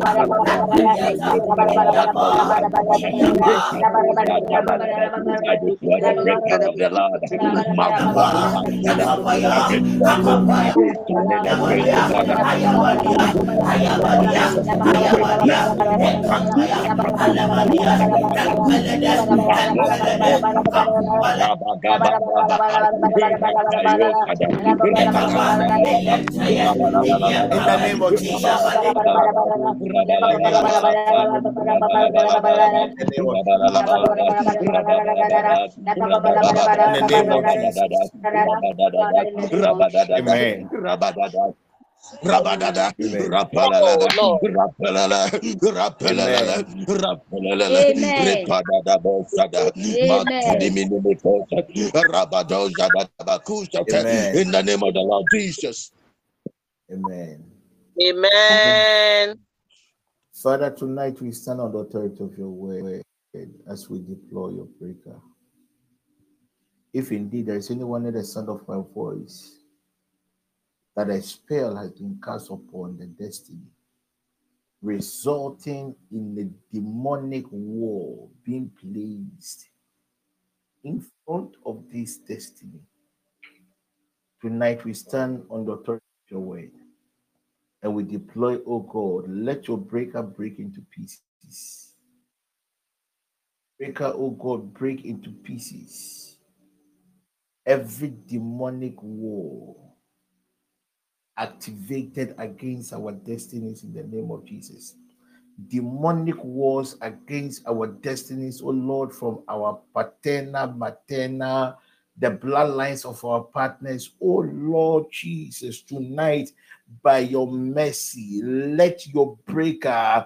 In the name. Amen. In the name of the Lord Jesus. Amen. Amen. Father, tonight we stand on the authority of your word as we deploy your breaker. If indeed there is anyone at the sound of my voice that a spell has been cast upon the destiny, resulting in a demonic war being placed in front of this destiny, tonight we stand on the authority of your word and we deploy, oh God, let your breaker break into pieces. Breaker, oh God, break into pieces. Every demonic war activated against our destinies in the name of Jesus. Demonic wars against our destinies, oh Lord, from our paternal, maternal, the bloodlines of our partners, oh Lord Jesus, tonight by your mercy, let your breaker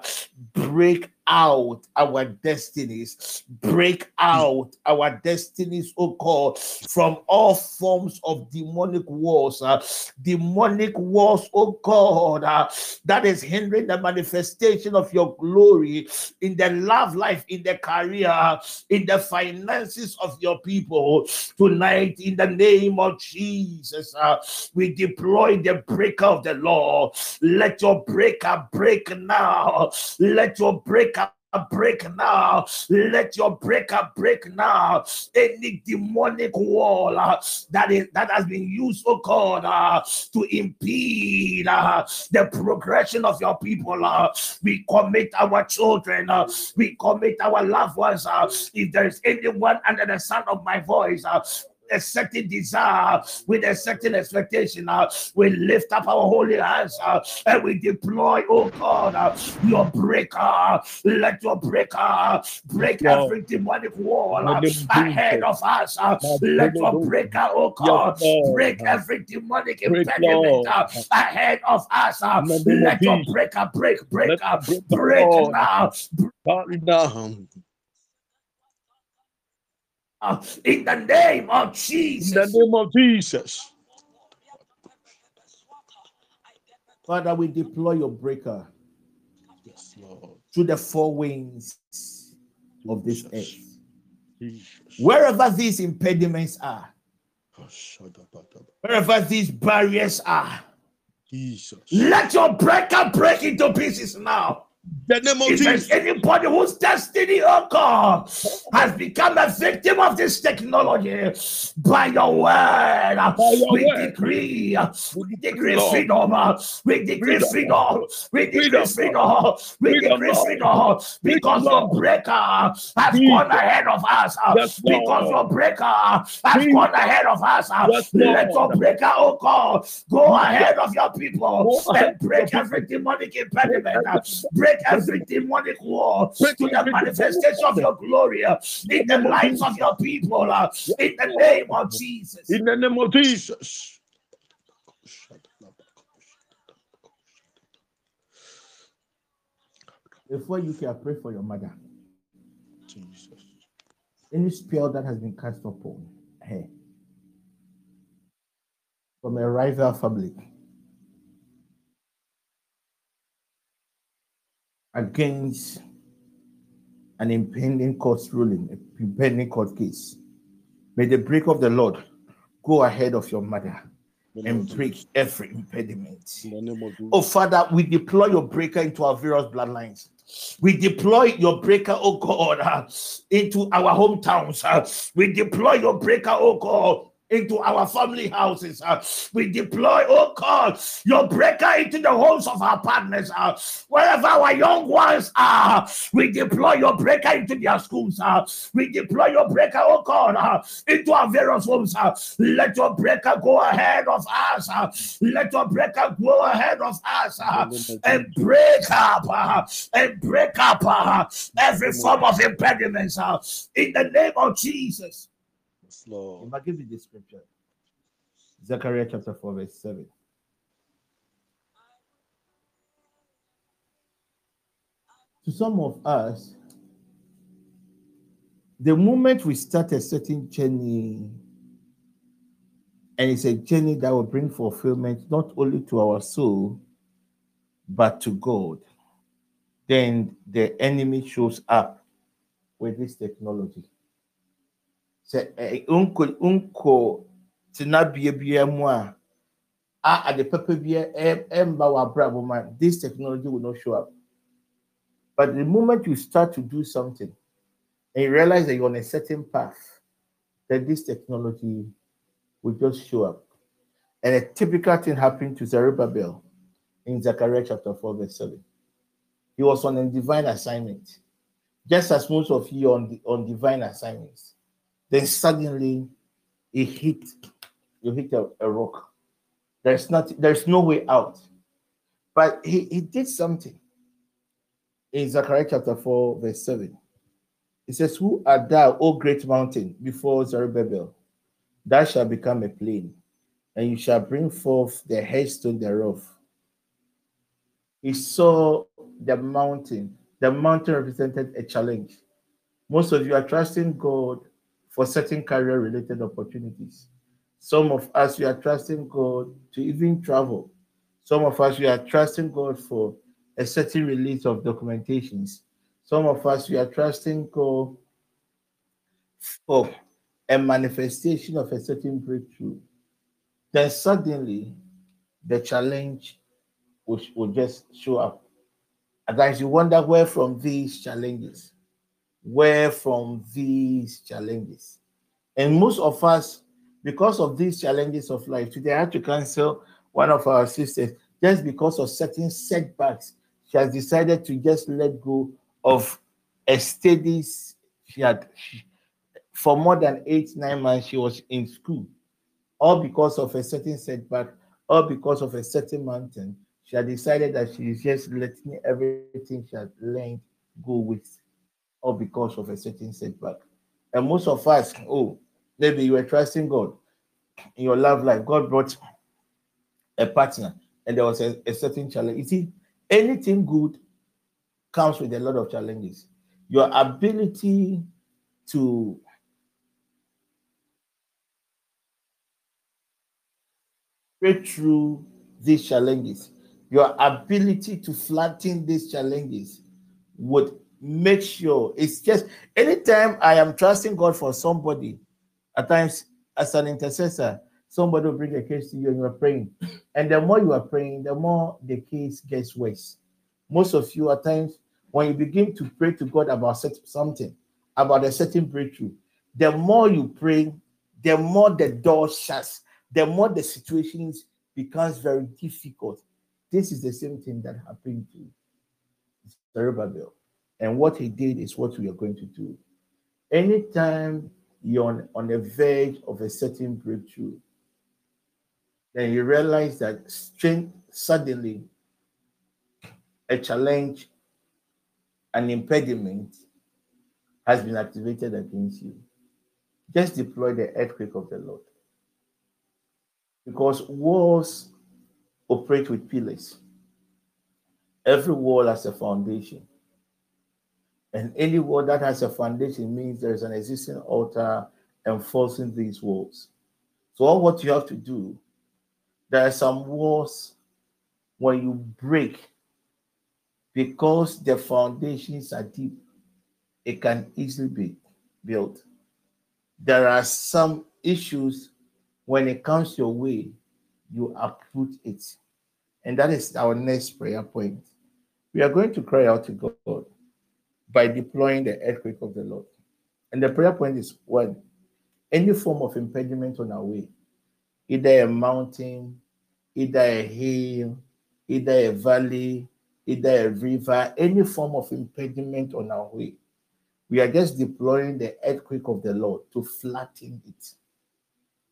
break out our destinies, break out our destinies, oh God, from all forms of demonic wars, uh, demonic wars, oh God, uh, that is hindering the manifestation of your glory in the love life, in the career, in the finances of your people. Tonight, in the name of Jesus, uh, we deploy the breaker of the law. Let your breaker break now. Let your breaker break now. Let your breaker break now. Any demonic wall uh, that is that has been used, oh God, uh, to impede uh, the progression of your people. Uh, we commit our children. Uh, we commit our loved ones. Uh, if there is anyone under the sound of my voice. A certain desire, with a certain expectation. Uh, we lift up our holy hands uh, and we deploy, oh God, uh, your breaker. Let your breaker break Lord. every demonic wall uh, ahead of us. Uh, let your breaker, oh God, break every demonic Break, impediment uh, ahead of us. Uh, In the name of let your breaker break, break, uh, the breaker, break now. Carry down. In the name of Jesus. In the name of Jesus. Father, we deploy your breaker Yes, Lord. to the four winds of this Jesus. earth. Jesus. Wherever these impediments are, wherever these barriers are, Jesus. let your breaker break into pieces now. The name of If Jesus. anybody whose destiny, oh God, has become a victim of this technology, by your word, your we word. decree, we decree Lord. Uh, freedom, we decree Freedom. we decree Freedom. we decree freedom, because your breaker has gone ahead of us, uh, Yes, because your breaker has gone ahead of us. Uh, yes, Let your breaker, oh God, go ahead of your people and break every demonic impediment, break every demonic war to the manifestation of your glory uh, in the lives of your people, uh, in the name of Jesus. In the name of Jesus. Before you can pray for your mother. Jesus. Any spell that has been cast upon her from a rival family against an impending court ruling, a impending court case. May the break of the Lord go ahead of your mother and break every impediment. In the name of Jesus. Oh, Father, we deploy your breaker into our various bloodlines. We deploy your breaker, oh God, uh, into our hometowns. uh, we deploy your breaker, oh God, into our family houses. uh, we deploy, oh God, your breaker into the homes of our partners. uh, wherever our young ones are, we deploy your breaker into their schools. uh, we deploy your breaker, oh God, uh, into our various homes. uh, let your breaker go ahead of us. uh, let your breaker go ahead of us uh, and break up uh, and break up uh, every form of impediments uh, in the name of Jesus. Lord. If I give you the scripture, Zechariah chapter 4, verse 7. To some of us, the moment we start a certain journey, and it's a journey that will bring fulfillment not only to our soul, but to God, then the enemy shows up with this technology. Sɛ ɛ- nkɔ nkɔ tenabea biara mu a a ade papa ɛ- ɛmba wɔ abrabɔ mu a this technology will not show up. But the moment you start to do something and you realize that you're on a certain path then this technology will just show up. And a typical thing happened to Zerubbabel in Zechariah chapter 4 verse 7 he was on a divine assignment just as most of you on the on divine assignments then suddenly it hit you hit a, a rock. There's not there's no way out. But he, he did something. In zechariah chapter 4 verse 7 it says who art thou o great mountain before zerubbabel? Thou shalt become a plain and you shall bring forth the headstone thereof. He saw the mountain. The mountain represented a challenge. Most of you are trusting god for certain career related opportunities. Some of us, we are trusting God to even travel. Some of us, we are trusting God for a certain release of documentations. Some of us, we are trusting God for a manifestation of a certain breakthrough. Then suddenly, the challenge will, will just show up. And guys, you wonder where from these challenges where from these challenges. And most of us, because of these challenges of life, today I had to cancel one of our sisters just because of certain setbacks. She has decided to just let go of a studies she had she- for more than eight, nine months. She was in school, all because of a certain setback, all because of a certain mountain. She had decided that she is just letting everything she had learned go with or because of a certain setback. And most of us, oh, maybe you were trusting God in your love life. God brought a partner and there was a, a certain challenge. You see, anything good comes with a lot of challenges. Your ability to break through these challenges, your ability to flatten these challenges would make sure it's just anytime I am trusting God for somebody, at times as an intercessor, somebody will bring a case to you and you are praying. And the more you are praying, the more the case gets worse. Most of you at times, when you begin to pray to God about something, about a certain breakthrough, the more you pray, the more the door shuts, the more the situations becomes very difficult. This is the same thing that happened to Zerubbabel. And what he did is what we are going to do. Anytime you're on, on the verge of a certain breakthrough, then you realize that strength suddenly a challenge, an impediment has been activated against you. Just deploy the earthquake of the Lord. Because walls operate with pillars. Every wall has a foundation. And any wall that has a foundation means there is an existing altar enforcing these walls. So, all what you have to do, there are some walls when you break, because the foundations are deep, it can easily be built. There are some issues when it comes your way, you uproot it. And that is our next prayer point. We are going to cry out to God by deploying the earthquake of the Lord. And the prayer point is one any form of impediment on our way, either a mountain, either a hill, either a valley, either a river, any form of impediment on our way. We are just deploying the earthquake of the Lord to flatten it.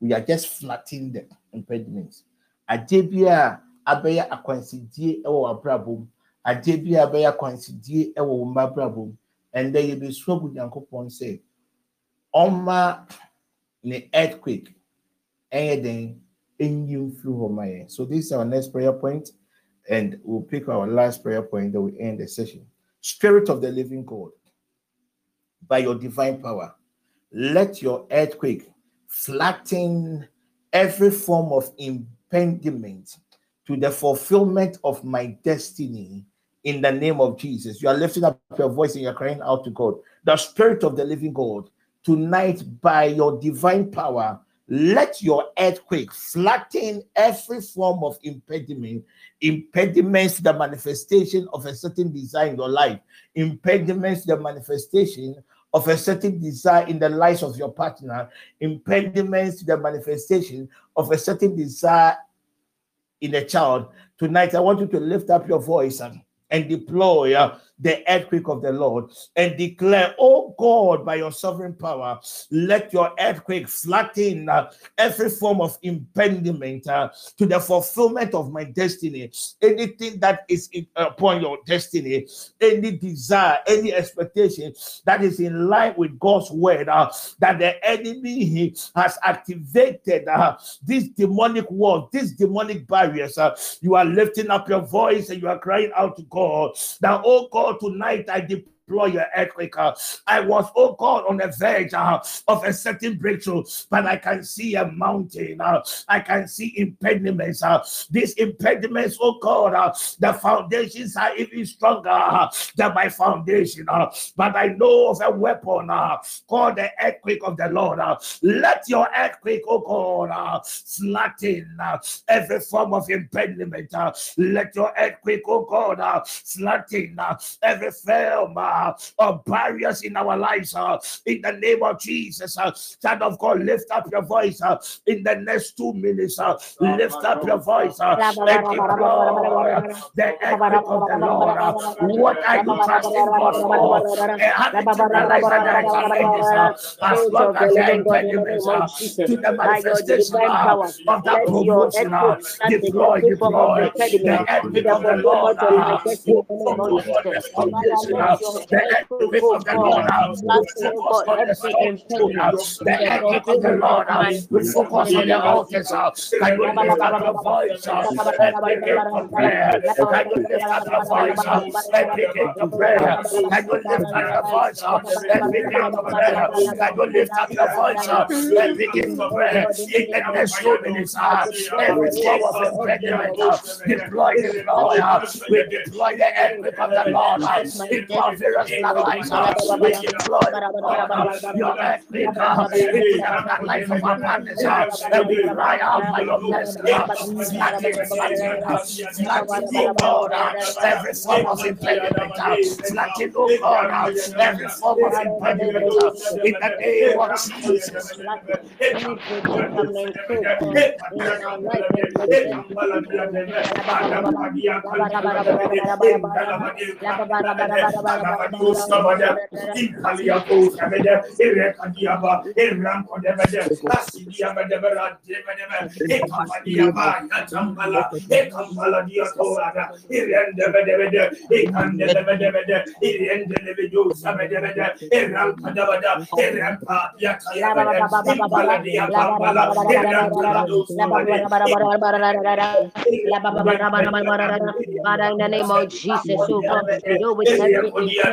We are just flattening the impediments. Adeɛ bi a abɛyɛ akwansidie wɔ w'abrabɔ mu, adeɛ bi a abɛyɛ akwansidie wɔ wo mma abrabɔ mu, ɛndɛ yɛbɛsu agu Nyankopɔn sɛ ɔmma ne earthquake ɛyɛ den ɛnyi mfiri hɔ ma yɛn. So this is our next prayer point, and we'll pick our last prayer point that we end the session. Spirit of the living God, by your divine power, let your earthquake flatten every form of impediment to the fulfillment of my destiny in the name of Jesus. You are lifting up your voice and you're crying out to God. The Spirit of the living God, tonight, by your divine power, let your earthquake flatten every form of impediment, impediments the manifestation of a certain desire in your life, impediments the manifestation of a certain desire in the lives of your partner, impediments to the manifestation of a certain desire in a child. Tonight, I want you to lift up your voice and, and deploy uh, the earthquake of the Lord and declare, Oh God, by your sovereign power, let your earthquake flatten uh, every form of impediment uh, to the fulfillment of my destiny. Anything that is in, upon your destiny, any desire, any expectation that is in line with God's word, uh, that the enemy has activated uh, these demonic walls, these demonic barriers. uh, you are lifting up your voice and you are crying out to God. Now, oh God, tonight I deploy your earthquake. uh, I was, oh God, on the verge uh, of a certain breakthrough, but I can see a mountain. uh, I can see impediments. Uh, these impediments, oh God, uh, the foundations are even stronger uh, than my foundation. but I know of a weapon called the earthquake of the Lord. let your earthquake, oh God, every form of impediment. let your earthquake, oh God, uh, every form uh, of barriers in our lives. uh, in the name of Jesus, uh, child of God, lift up your voice uh, in the next two minutes. Uh, lift up your voice uh, deploy the earthquake of the Lord. uh, what are you trusting God for? And having to realize that there are challenges uh, as long as there are impediments uh, to the manifestation uh, of that promotion. uh, Deploy, deploy the of the Lord. uh, the uh, the the Lord. uh, the uh, The the Lord. uh, We focus on the altars. uh, Can you lift up your voice uh, and begin to pray? Can you lift up your voice uh, and begin to pray? Can you lift up your voice uh, and begin to pray? Can you lift up your voice uh, and begin to pray? In the next two minutes, uh, every form of impediment, uh, deploy, deploy, uh, we deploy the earthquake of the Lord uh, into our very various bloodlines. We deploy your earthquake into the life of our partners. And we cry out by your mercy. Snatching, snatching, oh God, every form of impediment. Snatching, oh God, every form of impediment. In the name of Jesus. Father, in the name of Jesus, do my destiny, in the name of Jesus. Predicament, with the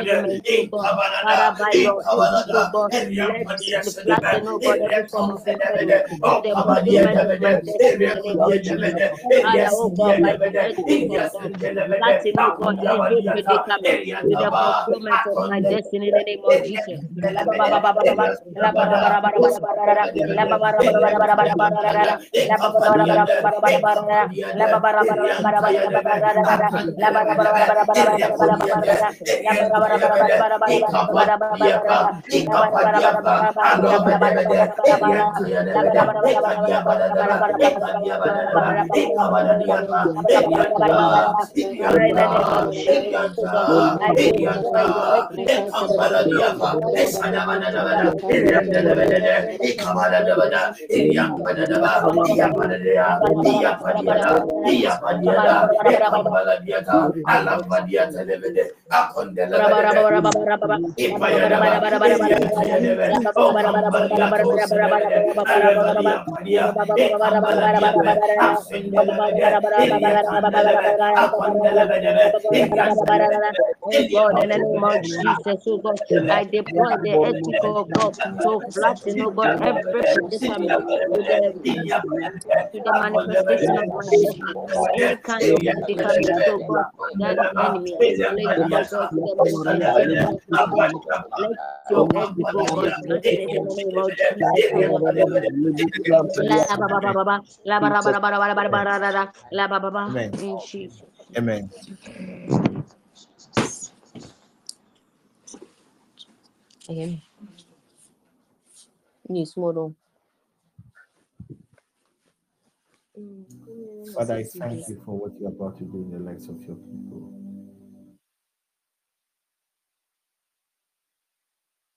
fulfillment of my oh I deploy the ethical God to flatten, oh God, to the, manifestation of. Any kind of predicament, oh enemy oh Amen. Amen. Yes, more. Father, I thank you for what you're about to do in the lives of your people.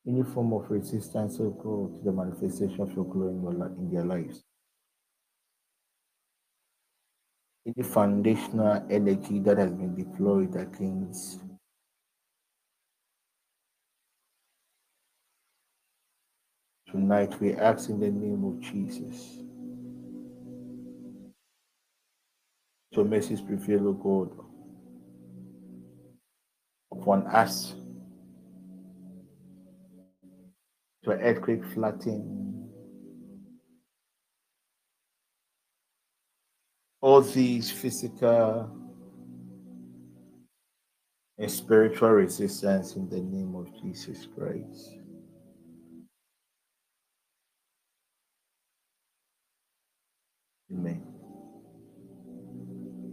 Any form of resistance, God, to the manifestation of your glory in their lives. Any foundational energy that has been deployed against tonight, we ask in the name of Jesus. So mercies prevail, O God, upon us. To earthquake flatten all these physical and spiritual resistance in the name of Jesus Christ. Amen.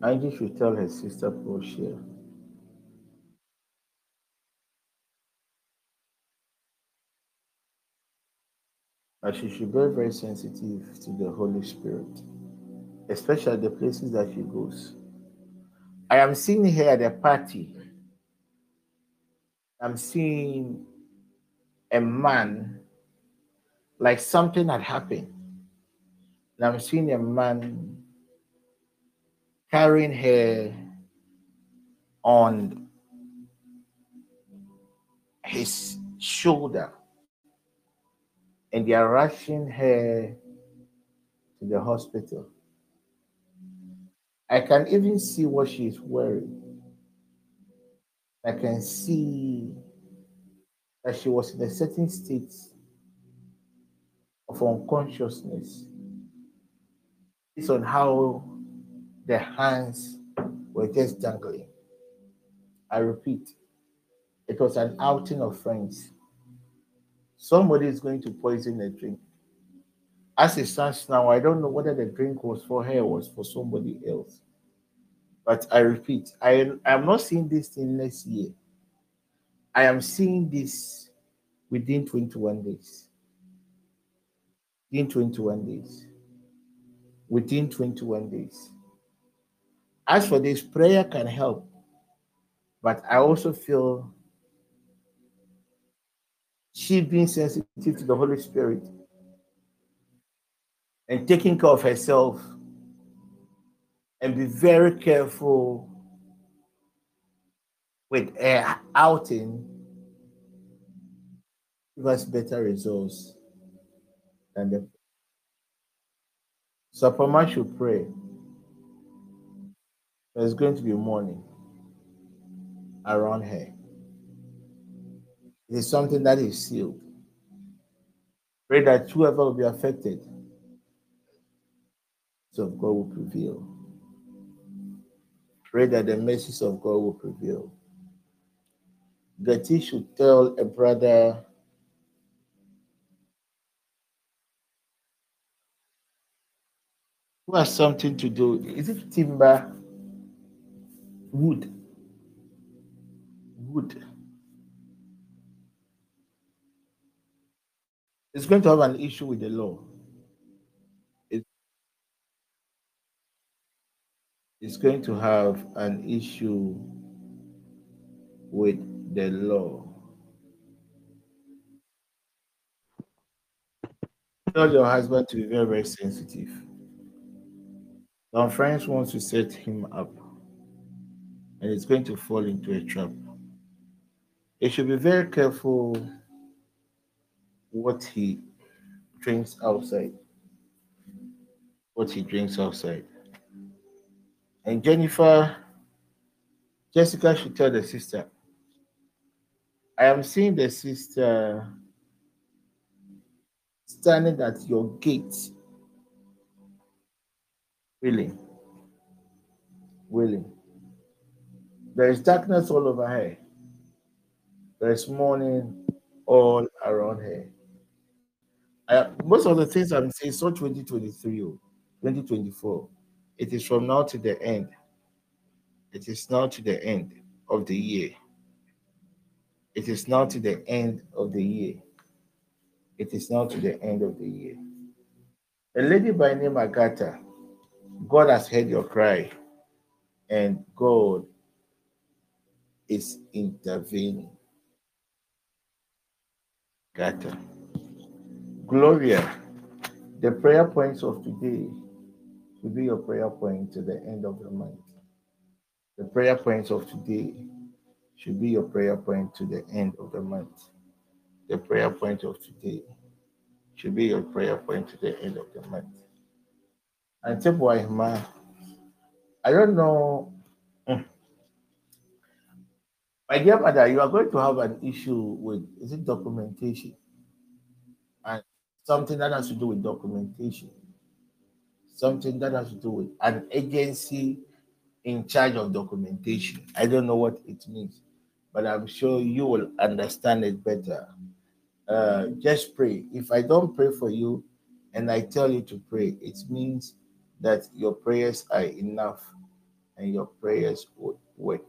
Angie should tell her sister Portia that she should be very, very sensitive to the Holy Spirit, especially the places that she goes. I am seeing her at a party. I'm seeing a man like something had happened. And I'm seeing a man carrying her on his shoulder. And they are rushing her to the hospital. I can even see what she is wearing. I can see that she was in a certain state of unconsciousness. It's on how the hands were just dangling. I repeat, It was an outing of friends. Somebody is going to poison the drink. As it stands now, I don't know whether the drink was for her or was for somebody else. But I repeat, I am not seeing this thing next year. I am seeing this within 21 days. Within 21 days. Within 21 days. As for this, prayer can help. But I also feel she being sensitive to the Holy Spirit and taking care of herself and be very careful with her outing give us better results than the so Pama should pray. There's going to be mourning around her. It is something that is sealed. Pray that whoever will be affected, so God will prevail. Pray that the mercies of God will prevail. Getty should tell a brother who has something to do. Is it timber? Wood. Wood. It's going to have an issue with the law. It is going to have an issue with the law. Tell your husband to be very, very sensitive. Some friends want to set him up, and it's going to fall into a trap. He should be very careful what he drinks outside. What he drinks outside. And Jennifer, Jessica should tell the sister, I am seeing the sister standing at your gate, willing, willing. There is darkness all over her. There is mourning all around her. I, most of the things I'm saying, so 2023 or 2024 it is from now to the end. It is now to the end of the year. It is now to the end of the year. It is now to the end of the year. A lady by name Agatha, God has heard your cry, and God is intervening. Agatha. Gloria, the prayer points of today will be your prayer point to the end of the month. The prayer points of today should be your prayer point to the end of the month. The prayer point of today should be your prayer point to the end of the month. And tip ma, I don't know. Hmm. My dear mother, you are going to have an issue with is it documentation? Something that has to do with documentation something that has to do with an agency in charge of documentation. I don't know what it means, but I'm sure you will understand it better. Uh, just pray. If I don't pray for you and I tell you to pray, it means that your prayers are enough and your prayers will work.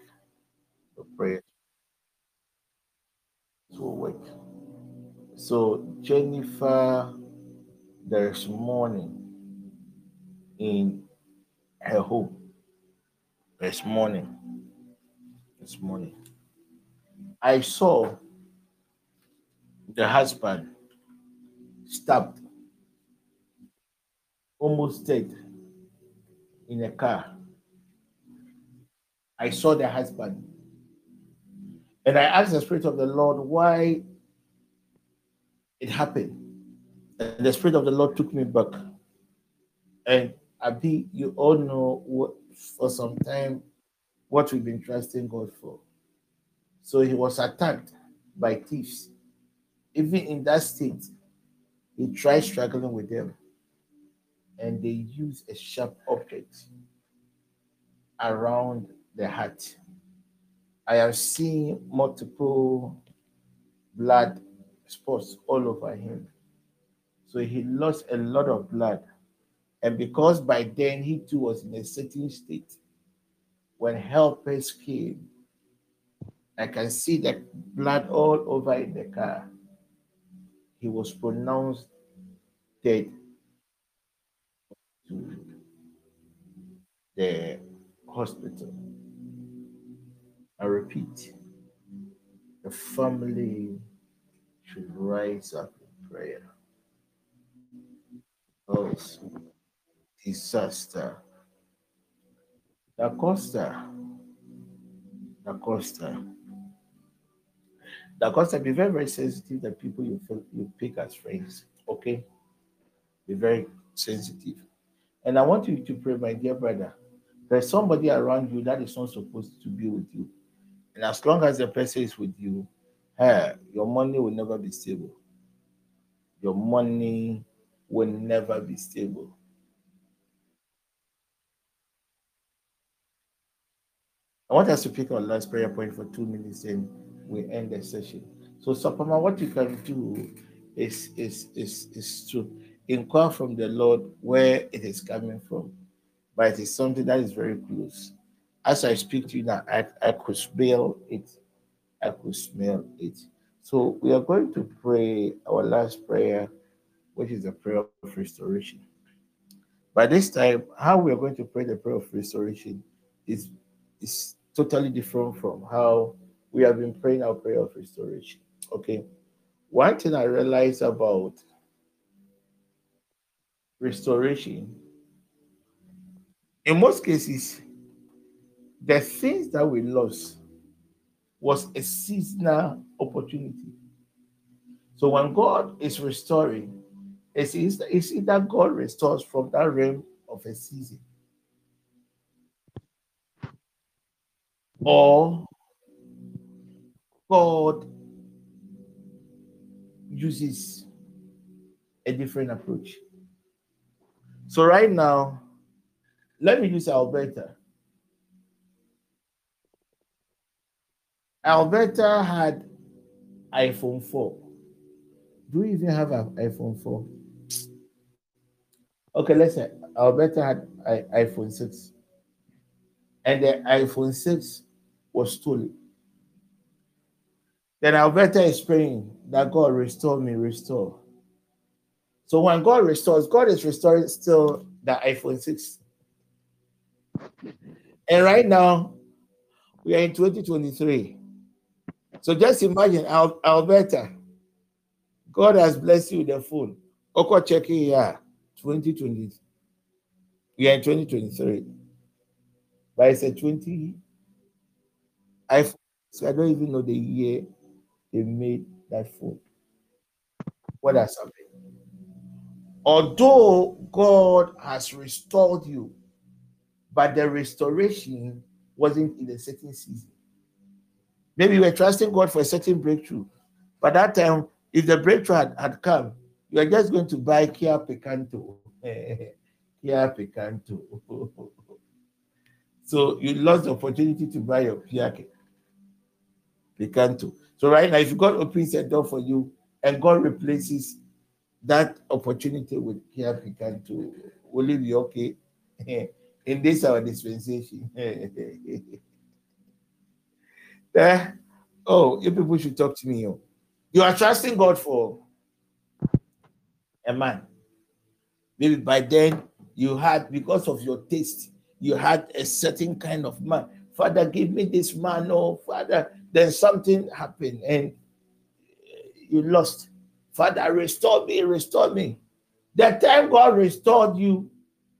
Your prayers will work. So, Jennifer, there's morning in her home this morning. This morning. I saw the husband stabbed, almost dead in a car. I saw the husband. And I asked the Spirit of the Lord why it happened. And the Spirit of the Lord took me back. And Abi, you all know what, for some time what we've been trusting God for. So he was attacked by thieves. Even in that state, he tried struggling with them, and they used a sharp object around the heart. I have seen multiple blood spots all over him. So he lost a lot of blood. And because by then he too was in a certain state, when helpers came, I can see the blood all over in the car. He was pronounced dead to the hospital. I repeat, the family should rise up in prayer. Oh, disaster. Da Costa. Da Costa. Da Costa, be very, very sensitive that people you feel, you pick as friends. Okay? Be very sensitive. And I want you to pray, my dear brother. There's somebody around you that is not supposed to be with you. And as long as the person is with you, hey, your money will never be stable. Your money will never be stable. I want us to pick our last prayer point for two minutes and we end the session. So, Sapama, what you can do is is is is to inquire from the Lord where it is coming from, but it is something that is very close. As I speak to you now, I, I could smell it. I could smell it. So we are going to pray our last prayer, which is the prayer of restoration. By this time, how we are going to pray the prayer of restoration is, is totally different from how we have been praying our prayer of restoration. Okay. One thing I realized about restoration, in most cases, the things that we lost was a seasonal opportunity. So when God is restoring, it's, it's either God restores from that realm of a season or God uses a different approach. So right now, let me use Alberta. Alberta had iPhone 4. Do we even have an iPhone 4? Okay, let's say Alberta had iPhone 6. And the iPhone 6 was stolen. Then Alberta is praying that God restore me, restore. So when God restores, God is restoring still the iPhone 6. And right now, we are in 2023. So just imagine Al- Alberta, God has blessed you with a phone. Oko checking here, 2020. We are in 2023. But it's a 20 iPhone. So I don't even know the year they made that phone. What has happened? Although God has restored you, but the restoration wasn't in a certain season. Maybe you were trusting God for a certain breakthrough. But that time, if the breakthrough had, had come, you are just going to buy Kia Picanto. Kia Picanto. so you lost the opportunity to buy your Kia Picanto. So right now, if God opens a door for you and God replaces that opportunity with Kia Picanto, will it be okay? In this our dispensation. Eh? Oh, you people should talk to me. Oh. You are trusting God for a man. Maybe by then you had, because of your taste, you had a certain kind of man. Father, give me this man. Oh, Father, then something happened and you lost. Father, restore me, restore me. The time God restored you,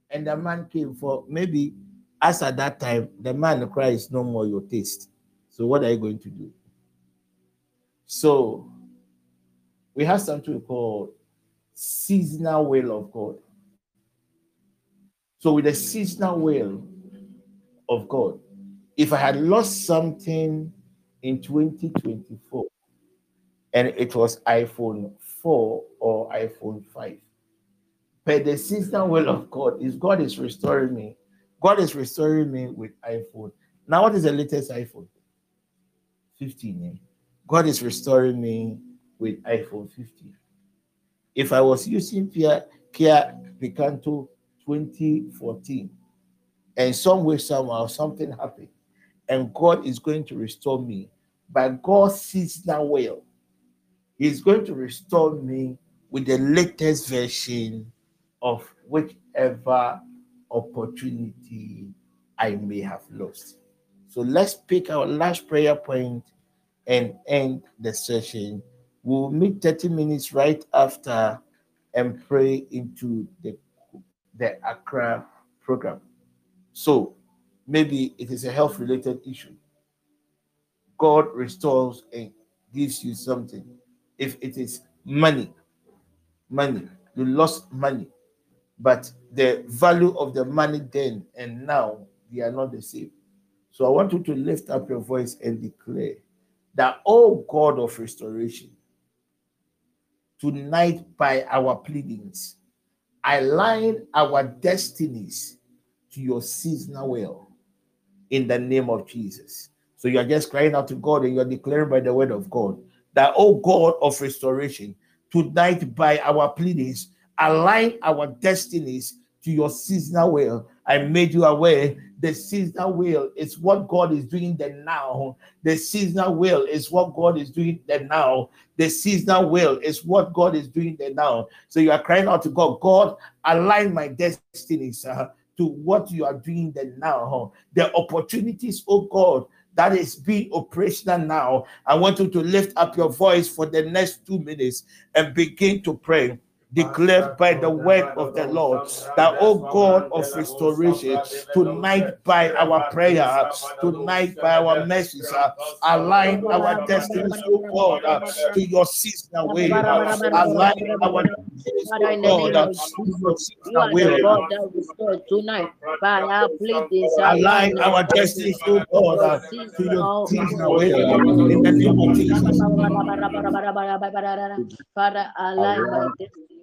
and the man came for maybe as at that time, the man cries no more your taste. So what are you going to do? So we have something called seasonal will of God. So with the seasonal will of God, if I had lost something in 2024 and it was iPhone 4 or iPhone 5, but the seasonal will of God is God is restoring me. God is restoring me with iPhone. Now, what is the latest iPhone? 15. eh, God is restoring me with iPhone 15. If I was using Kia, Kia Picanto 2014 and some way, somehow, something happened, and God is going to restore me, but God sees that well. He's going to restore me with the latest version of whichever opportunity I may have lost. So let's pick our last prayer point and end the session. We'll meet 30 minutes right after and pray into the, the Accra program. So maybe it is a health related issue. God restores and gives you something. If it is money, money, you lost money, but the value of the money then and now they are not the same. So I want you to lift up your voice and declare that, oh God of restoration, tonight by our pleadings, align our destinies to your seasonal will in the name of Jesus. So you are just crying out to God and you are declaring by the word of God that, oh God of restoration, tonight by our pleadings, align our destinies to your seasonal will. I made you aware the seasonal will is what God is doing the now. The seasonal will is what God is doing the now. The seasonal will is what God is doing the now. So you are crying out to God, God, align my destinies uh, to what you are doing the now. The opportunities, oh God, that is being operational now. I want you to lift up your voice for the next two minutes and begin to pray declared by the word of the Lord that, oh God of restoration, tonight by our prayer, tonight by our message, uh, align our destinies, oh God, uh, to your seasonal way. align our God, to your you seasonal way. Tonight by our pleadings. Align our destinies, oh God, to your seasonal way. uh, In the name of Jesus. Father, align my destiny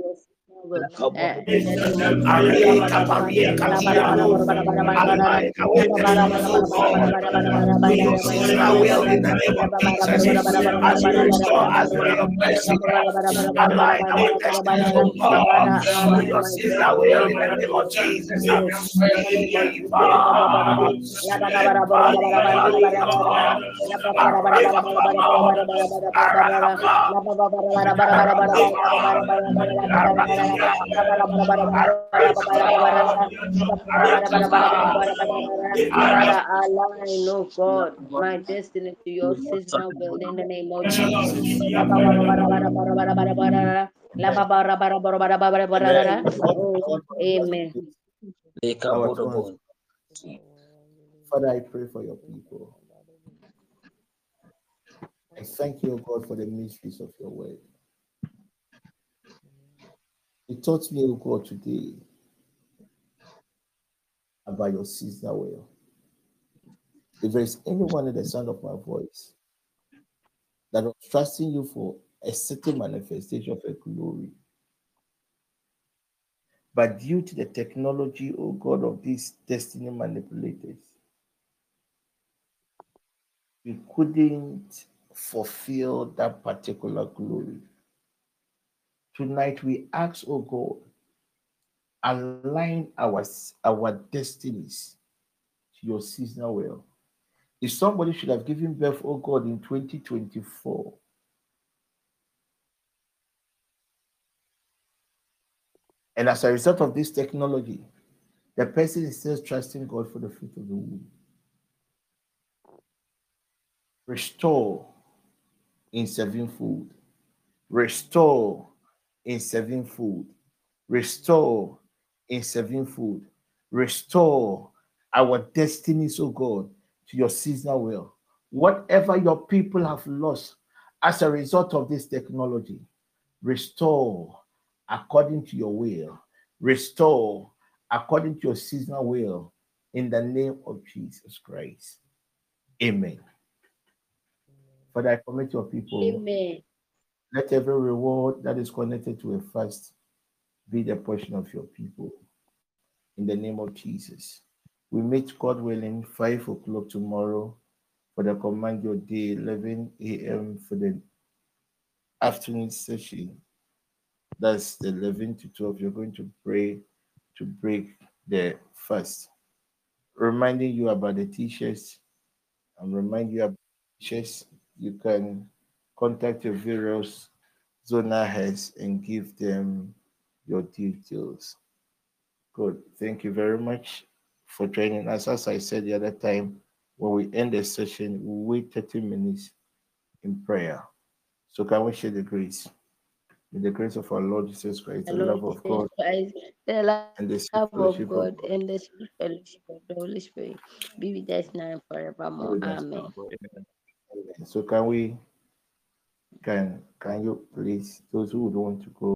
seasonal will. In the name of Align my destiny, oh God, to your seasonal will. My God, Father, align, oh God, my destiny to your seasonal will in the name of Jesus. Amen. Father, I pray for your people. I thank you, God, for the mysteries of your word. You taught me, O God, today about your seasonal will. If there is anyone in the sound of my voice that was trusting you for a certain manifestation of a glory, but due to the technology, oh God, of these destiny manipulators, we couldn't fulfill that particular glory. Tonight we ask, oh God, align our, our destinies to your seasonal will. If somebody should have given birth, oh God, in 2024, and as a result of this technology, the person is still trusting God for the fruit of the womb. restore in serving food. restore in sevenfold, restore in sevenfold, restore our destinies, oh God, to your seasonal will. Whatever your people have lost as a result of this technology, restore according to your will, restore according to your seasonal will, in the name of Jesus Christ. Amen. Father, I commit your people. Amen. Let every reward that is connected to a fast be the portion of your people. In the name of Jesus. We meet, God willing, 5 o'clock tomorrow for the Command Your Day, 11 a.m. for the afternoon session. That's the 11 to 12. You're going to pray to break the fast. Reminding you about the t-shirts. I'm reminding you about t-shirts. You can contact your various zona heads and give them your details. Good. Thank you very much for joining us. As I said the other time, when we end the session, we wait 30 minutes in prayer. So can we share the grace? The grace of our Lord Jesus Christ, the The love of God, Christ, the love and the sweet of God, and the fellowship of the Holy Spirit be with us now and forevermore. Amen. Amen. So can we can can you please those who to go